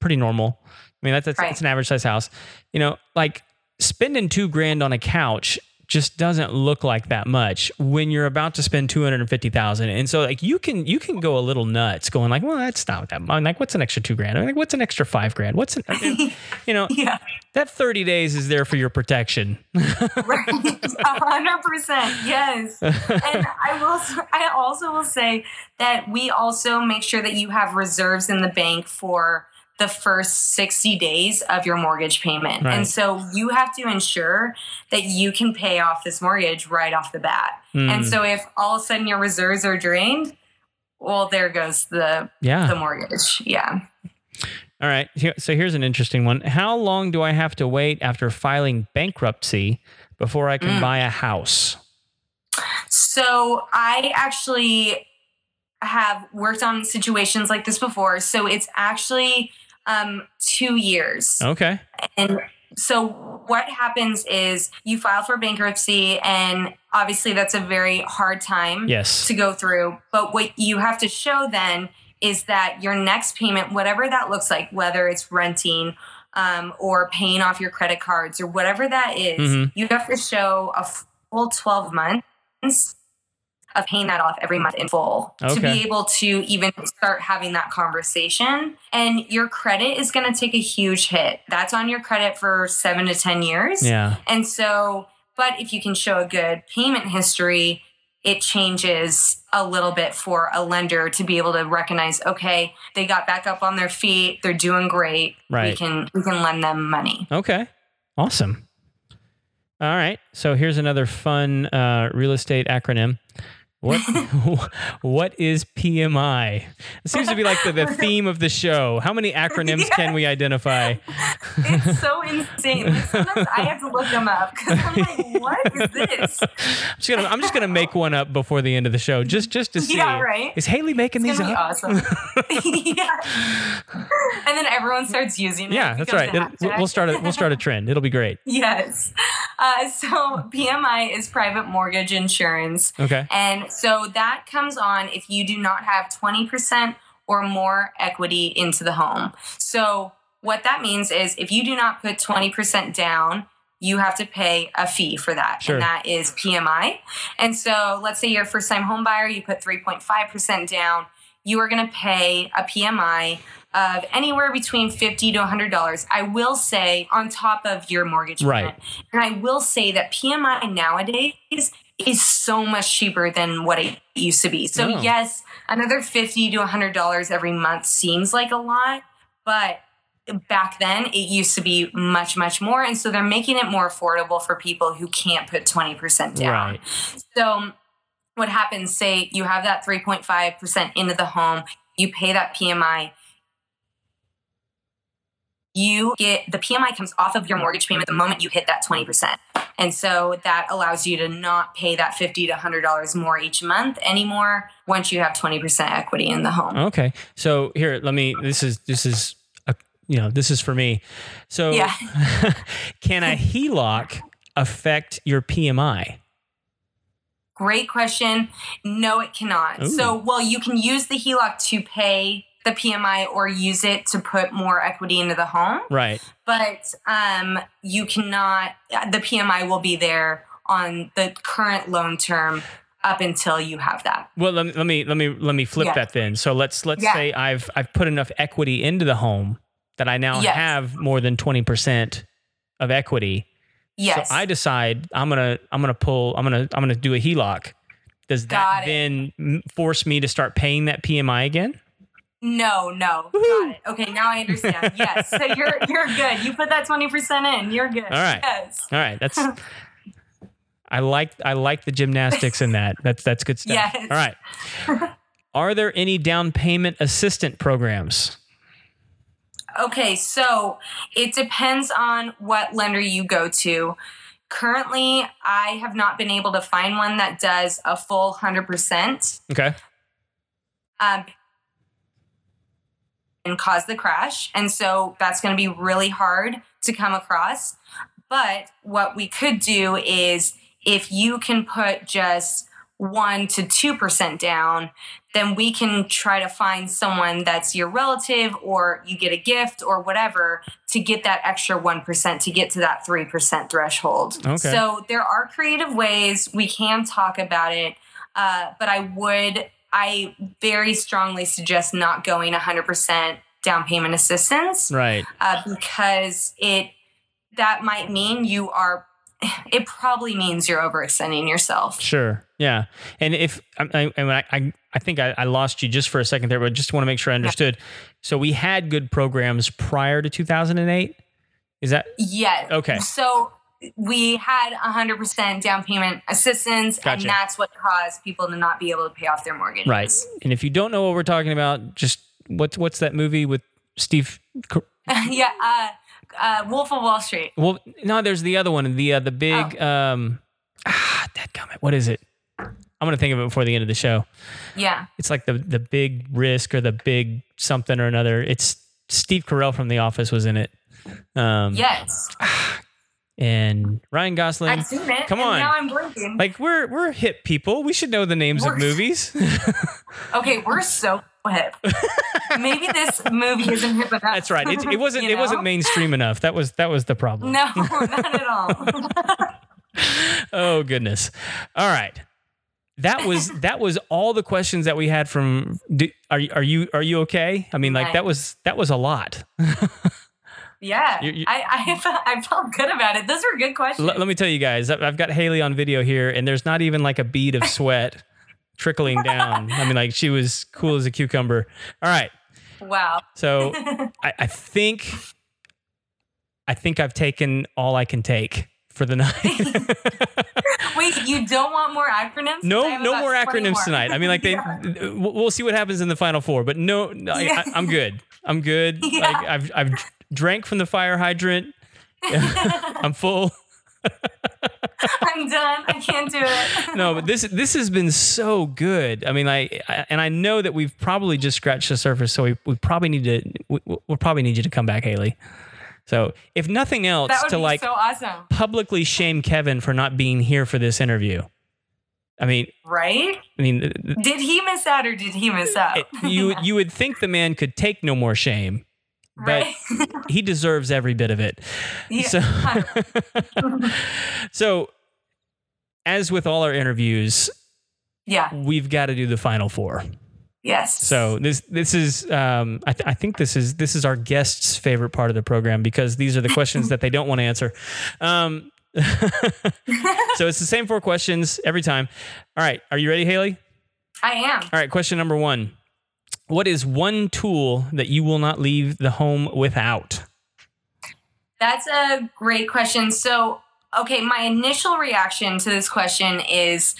pretty normal. I mean, that's, that's Right. it's an average size house. You know, like spending two grand on a couch just doesn't look like that much when you're about to spend 250,000. And so like you can you can go a little nuts going like, well, that's not that much. Like what's an extra 2 grand? I mean, like what's an extra 5 grand? What's an you know, Yeah. that 30 days is there for your protection. Right. A hundred percent. Yes. And I will I also will say that we also make sure that you have reserves in the bank for the first 60 days of your mortgage payment. Right. And so you have to ensure that you can pay off this mortgage right off the bat. And Mm, so if all of a sudden your reserves are drained, well there goes the yeah. the mortgage. Yeah. All right. So here's an interesting one. How long do I have to wait after filing bankruptcy before I can Mm. buy a house? So I actually have worked on situations like this before. So it's actually um, two years. Okay. And so what happens is you file for bankruptcy, and obviously that's a very hard time Yes. to go through. But what you have to show then is that your next payment, whatever that looks like, whether it's renting um, or paying off your credit cards or whatever that is, Mhm. you have to show a full 12 months of paying that off every month in full to be able to even start having that conversation. And your credit is going to take a huge hit. That's on your credit for seven to 10 years. Yeah. And so, but if you can show a good payment history, it changes a little bit for a lender to be able to recognize, okay, they got back up on their feet, they're doing great. We Right. can we can lend them money. Okay. Awesome. All right. So here's another fun uh, real estate acronym. What what is PMI? It seems to be like the, the theme of the show. How many acronyms can we identify? It's so insane. Like, sometimes I have to look them up because I'm like, what is this? I'm just gonna I'm just gonna make one up before the end of the show, just just to see. Yeah, right. Is Haley making It's these up? be awesome. yeah. And then everyone starts using it. Yeah, It that's right. We'll- we'll start a we'll start a trend. It'll be great. Yes. Uh, so PMI is private mortgage insurance. Okay. And so that comes on if you do not have 20% or more equity into the home. So what that means is if you do not put 20% down, you have to pay a fee for that. Sure. And that is PMI. And so let's say you're a first time home buyer, you put 3.5% down, you are going to pay a PMI of anywhere between 50 to $100. I will say on top of your mortgage Right. payment. And I will say that PMI nowadays is so much cheaper than what it used to be. So Oh. yes, another 50 to $100 every month seems like a lot, but back then it used to be much much more and so they're making it more affordable for people who can't put 20% down. Right. So what happens say you have that 3.5% into the home, you pay that PMI you get the PMI comes off of your mortgage payment the moment you hit that 20%. And so that allows you to not pay that 50 to $100 more each month anymore once you have 20% equity in the home. Okay. So here, let me. This is this is a you know this is for me. So Yeah. can a HELOC affect your PMI? Great question. No, it cannot. Ooh. So, well, you can use the HELOC to pay the PMI or use it to put more equity into the home, Right. but um, you cannot, the PMI will be there on the current loan term up until you have that. Well, let me let me let me let me flip Yeah. that then. So let's let's Yeah. say I've I've put enough equity into the home that I now Yes. have more than twenty percent of equity. Yes. So I decide I'm gonna I'm gonna pull I'm gonna I'm gonna do a HELOC. Does that then force me to start paying that PMI again? No, no. Got it. Okay, now I understand. Yes. So you're you're good. You put that 20% in. You're good. All right. Yes. All right, that's. I like I like the gymnastics in that. That's that's good stuff. Yes. All right. Are there any down payment assistant programs? Okay, so it depends on what lender you go to. Currently, I have not been able to find one that does a full 100%. Okay. Um, and cause the crash. And so that's going to be really hard to come across. But what we could do is if you can put just 1 to 2% down, then we can try to find someone that's your relative or you get a gift or whatever to get that extra 1% to get to that 3% threshold. Okay. So there are creative ways we can talk about it, uh, but I would, I very strongly suggest not going 100% down payment assistance Right. uh, because it, that might mean you are, it probably means you're overextending yourself. Sure. Yeah. And if I, I, I, I- I think I, I lost you just for a second there, but just want to make sure I understood. So we had good programs prior to 2008. Is that Yes. Okay. So we had 100% down payment assistance, Gotcha. and that's what caused people to not be able to pay off their mortgages. right? And if you don't know what we're talking about, just what's what's that movie with Steve? Yeah. Uh, uh, Wolf of Wall Street. Well, no, there's the other one, the uh, the big Oh. um ah, dadgummit. What is it? I'm gonna think of it before the end of the show. Yeah. It's like the the big risk or the big something or another. It's Steve Carell from The Office was in it. Um, Yes. And Ryan Gosling. I've seen it. Come on. Now I'm blinking. Like we're we're hip people. We should know the names of We're- movies. okay, we're so hip. Maybe this movie isn't hip enough. That's right. It, it wasn't it wasn't mainstream enough. That was that was the problem. No, not at all. Oh goodness. All right. That was that was all the questions that we had from. Do, are you- are you are you okay? I mean, like that was that was a lot. Yeah. You- you- I, I, felt, I felt good about it. Those were good questions. L- let me tell you guys, I've got Haley on video here, and there's not even like a bead of sweat trickling down. I mean, like she was cool as a cucumber. All right. wow. So I, I think I think I've taken all I can take for the night. Wait, you don't want more acronyms? No, no more acronyms more. tonight. I mean, like they, Yeah. we'll see what happens in the final four. But no, no I, Yeah. I, I'm good. I'm good. Yeah. Like I've I've drank from the fire hydrant. I'm full. I'm done. I can't do it. no, but this this has been so good. I mean, I, I and I know that we've probably just scratched the surface. So we, we probably need to we, we'll probably need you to come back, Haley. So if nothing else, to like so awesome. publicly shame Kevin for not being here for this interview. I mean, Right? I mean, Did he miss out or did he miss out? you you would think the man could take no more shame, but right? he deserves every bit of it. Yeah. So, so as with all our interviews, yeah. we've got to do the final four. Yes. So this this is um, I, th- I think this is this is our guests' favorite part of the program because these are the questions that they don't want to answer. Um, so it's the same four questions every time. All right, are you ready, Haley? I am. All right, question number one: What is one tool that you will not leave the home without? That's a great question. So, okay, my initial reaction to this question is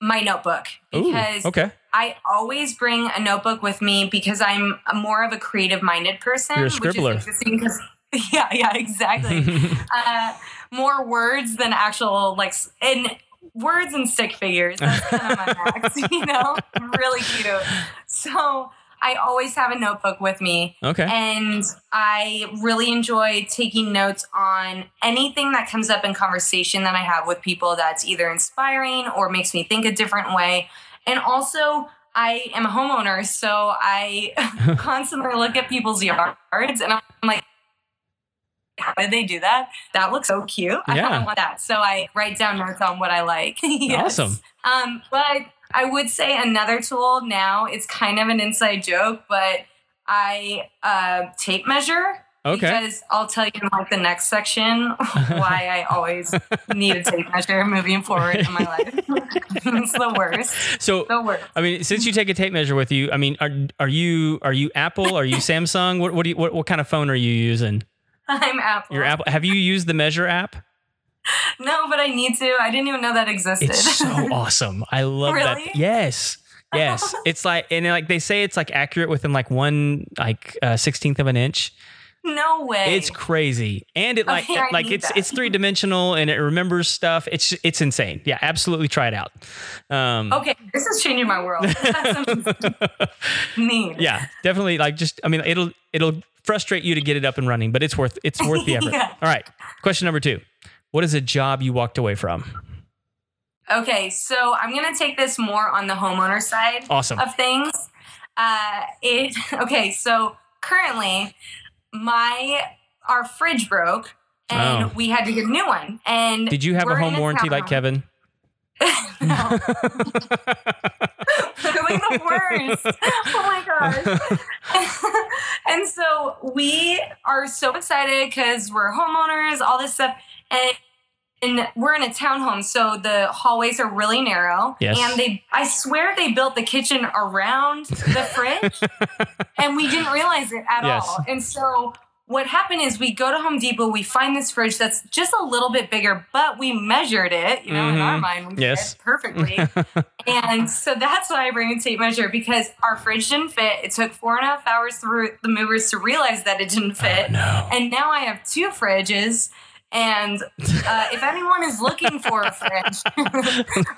my notebook Ooh, because okay, I always bring a notebook with me because I'm more of a creative minded person. You're a scribbler. Which is interesting yeah, yeah, exactly. uh, more words than actual, like, and words and stick figures. That's kind of my max, you know? Really cute. So I always have a notebook with me. okay, And I really enjoy taking notes on anything that comes up in conversation that I have with people that's either inspiring or makes me think a different way. And also, I am a homeowner, so I constantly look at people's yards and I'm like, how did they do that? That looks so cute. I Yeah. don't want that. So I write down notes on what I like. Yes. Awesome. Um, but I would say another tool now, it's kind of an inside joke, but I uh, tape measure Okay. Because I'll tell you in like the next section why I always need a tape measure moving forward in my life. it's the worst. So The worst. I mean, since you take a tape measure with you, I mean, are are you are you Apple? Are you Samsung? What what do you, what, what kind of phone are you using? I'm Apple. Your Apple. Have you used the Measure app? No, but I need to. I didn't even know that existed. It's so awesome. I love Really? that. Yes. Yes. It's like and like they say it's like accurate within like one like uh, sixteenth of an inch. no way. It's crazy, and it like Okay, I like it's that. it's three dimensional and it remembers stuff. It's it's insane. Yeah, absolutely try it out. Um, okay. This is changing my world. Neat. yeah, definitely. Like just I mean it'll it'll frustrate you to get it up and running, but it's worth it's worth the effort. Yeah. All right. Question number two: What is a job you walked away from? Okay, so I'm gonna take this more on the homeowner side Awesome. of things. Uh, it okay. So currently, my our fridge broke, and Oh. we had to get a new one. And Did you have a home warranty like. Kevin? no, literally the worst. Oh my gosh. and so we are so excited because we're homeowners, all this stuff. And and we're in a townhome, so the hallways are really narrow. Yes. And they I swear they built the kitchen around the fridge and we didn't realize it at Yes. all. And so what happened is we go to Home Depot, we find this fridge that's just a little bit bigger, but we measured it, you know, in our Mhm. mind, we Yes. it perfectly. and so that's why I bring a tape measure because our fridge didn't fit. It took four and a half hours for the movers to realize that it didn't fit. Oh, no. And now I have two fridges. And uh, if anyone is looking for a fridge,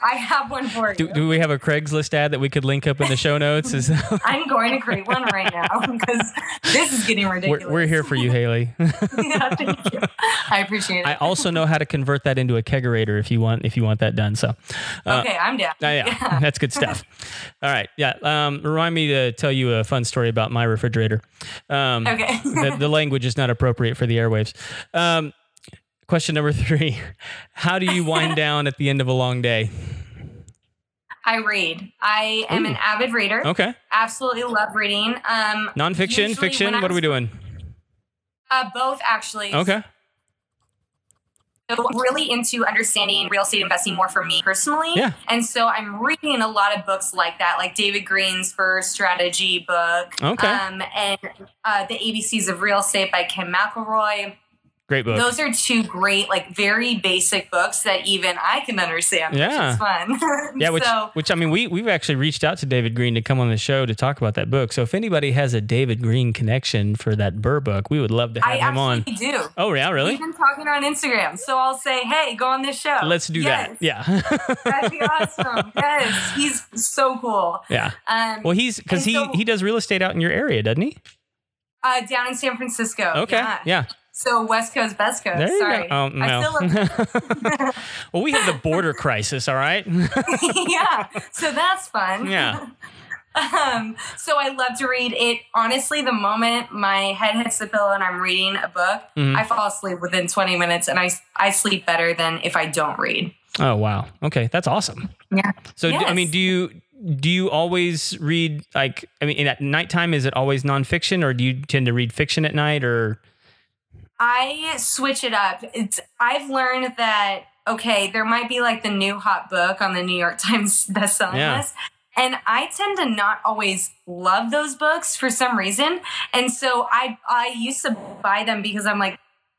I have one for you. Do, do we have a Craigslist ad that we could link up in the show notes? Is I'm going to create one right now because this is getting ridiculous. we're, we're here for you, Haley. yeah, thank you. I appreciate it. I also know how to convert that into a kegerator if you want if you want that done. So, uh, okay, I'm down. uh, yeah, that's good stuff. All right, yeah. Um, remind me to tell you a fun story about my refrigerator. Um, Okay. the, the language is not appropriate for the airwaves. Um, question number three: How do you wind down at the end of a long day? I read. I am an avid reader. Okay, Absolutely love reading. Um, nonfiction, fiction. What are we doing? uh, both actually. Okay, So I'm really into understanding real estate investing more for me personally. Yeah. And so I'm reading a lot of books like that, like David Greene's first strategy book. Okay. Um, and uh, The ABCs of Real Estate by Ken McElroy. Great book. Those are two great, like very basic books that even I can understand, Yeah. which is fun. Yeah, which so, which I mean, we we've actually reached out to David Greene to come on the show to talk about that book. So if anybody has a David Greene connection for that BRRRR book, we would love to have I him on. I actually do. Oh yeah, really? We've been talking on Instagram, so I'll say, "Hey, go on this show." Let's do Yes, that. Yeah, That'd be awesome. Yes, he's so cool. yeah. Um, Well, he's because he so- he does real estate out in your area, doesn't he? uh, down in San Francisco. Okay, Yeah. yeah. So West Coast, Best Coast. There Sorry. Oh, I still no. love well, we have the border crisis. All right. yeah. So that's fun. Yeah. Um, so I love to read it. Honestly, the moment my head hits the pillow and I'm reading a book, Mhm. I fall asleep within 20 minutes, and I I sleep better than if I don't read. Oh wow. Okay, that's awesome. Yeah. So do- I mean, do you do you always read like I mean at nighttime? Is it always nonfiction, or do you tend to read fiction at night? Or I switch it up. It's I've learned that okay, there might be like the new hot book on the New York Times bestselling Yeah. list. And I tend to not always love those books for some reason. And so I I used to buy them because I'm like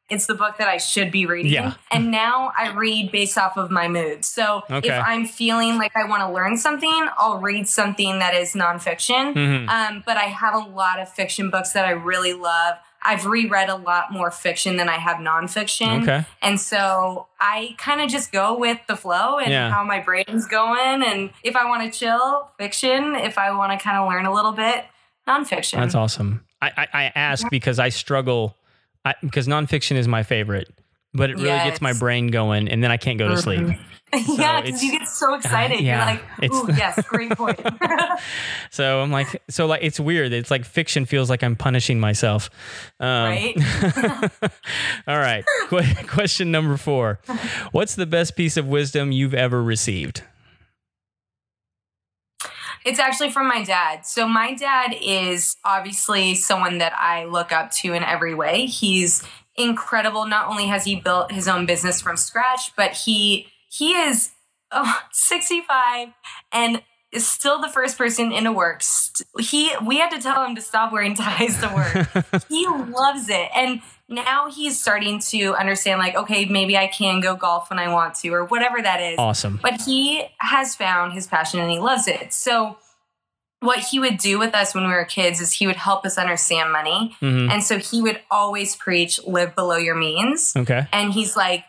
it's the book that I should be reading. Yeah. And now I read based off of my mood. So Okay. if I'm feeling like I want to learn something, I'll read something that is nonfiction. Mhm. Um, but I have a lot of fiction books that I really love. I've reread a lot more fiction than I have nonfiction. okay, And so I kind of just go with the flow and Yeah. how my brain's going. And if I want to chill, fiction. If I want to kind of learn a little bit, nonfiction. that's awesome. I I, I ask because I struggle I, because nonfiction is my favorite, but it really gets my brain going, and then I can't go to sleep. yeah, because you get so excited. yeah, You're like, it's- ooh, yes, great point. So I'm like, so like it's weird. It's like fiction feels like I'm punishing myself. Um, Right? all right. Qu- question number four. What's the best piece of wisdom you've ever received? It's actually from my dad. So my dad is obviously someone that I look up to in every way. He's incredible. Not only has he built his own business from scratch, but he he is oh, 65 and is still the first person into work. He we had to tell him to stop wearing ties to work. he loves it. And now he's starting to understand like okay, maybe I can go golf when I want to or whatever that is. Awesome. But he has found his passion and he loves it. So what he would do with us when we were kids is he would help us understand money. Mm-hmm. And so he would always preach live below your means. Okay. And he's like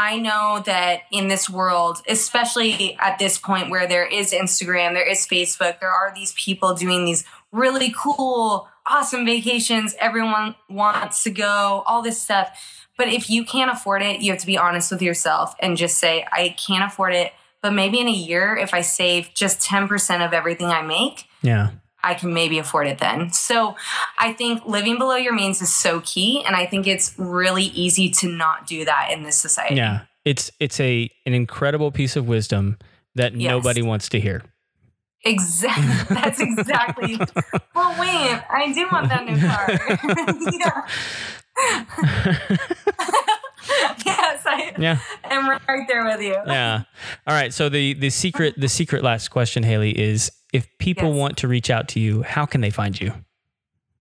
I know that in this world, especially at this point where there is Instagram, there is Facebook, there are these people doing these really cool, awesome vacations. Everyone wants to go, all this stuff. But if you can't afford it, you have to be honest with yourself and just say, I can't afford it. But maybe in a year, if I save just 10% of everything I make, yeah. I can maybe afford it then. So I think living below your means is so key. And I think it's really easy to not do that in this society. Yeah. It's it's a an incredible piece of wisdom that yes. nobody wants to hear. Exactly. That's exactly. well, wait. I do want that new car. yes, I yeah. am right there with you. Yeah. All right. So the the secret the secret last question, Haley, is if people yes. want to reach out to you, how can they find you?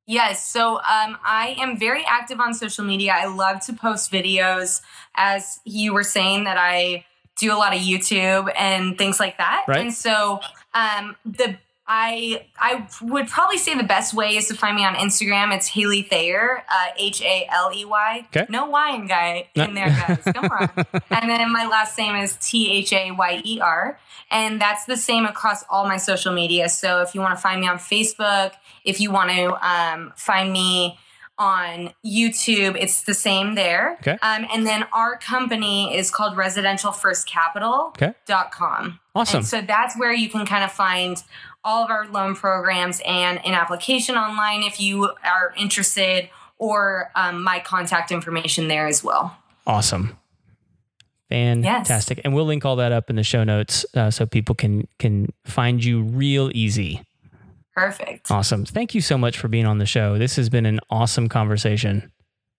Yes. So um, I am very active on social media. I love to post videos. As you were saying, that I do a lot of YouTube and things like that. Right. And so um, the I I would probably say the best way is to find me on Instagram. It's Haley Thayer, uh, H A L E Y. No Y in guy in there, guys. Come on. and then my last name is T H A Y E R, and that's the same across all my social media. So if you want to find me on Facebook, if you want to um, find me on YouTube. It's the same there. Okay. Um, and then our company is called Residential First residentialfirstcapital.com. Okay. Awesome. And so that's where you can kind of find all of our loan programs and an application online if you are interested, or um, my contact information there as well. Awesome. Fantastic. Yes. And we'll link all that up in the show notes uh, so people can can find you real easy. Perfect. Awesome. Thank you so much for being on the show. This has been an awesome conversation.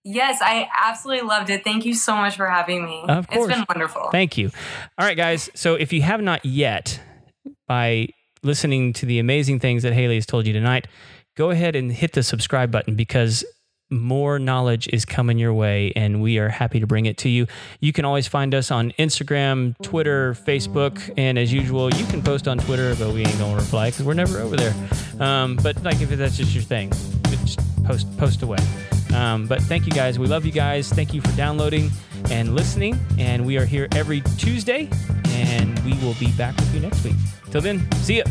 Yes, I absolutely loved it. Thank you so much for having me. Of course. It's been wonderful. Thank you. All right, guys. So if you have not yet, by listening to the amazing things that Haley has told you tonight, go ahead and hit the subscribe button because more knowledge is coming your way and we are happy to bring it to you. You can always find us on Instagram, Twitter, Facebook, and as usual, you can post on Twitter, but we ain't gonna reply because we're never over there. Um, but like if that's just your thing, just post post away. Um, but thank you guys. We love you guys. Thank you for downloading and listening. And we are here every Tuesday, and we will be back with you next week. Till then, see ya.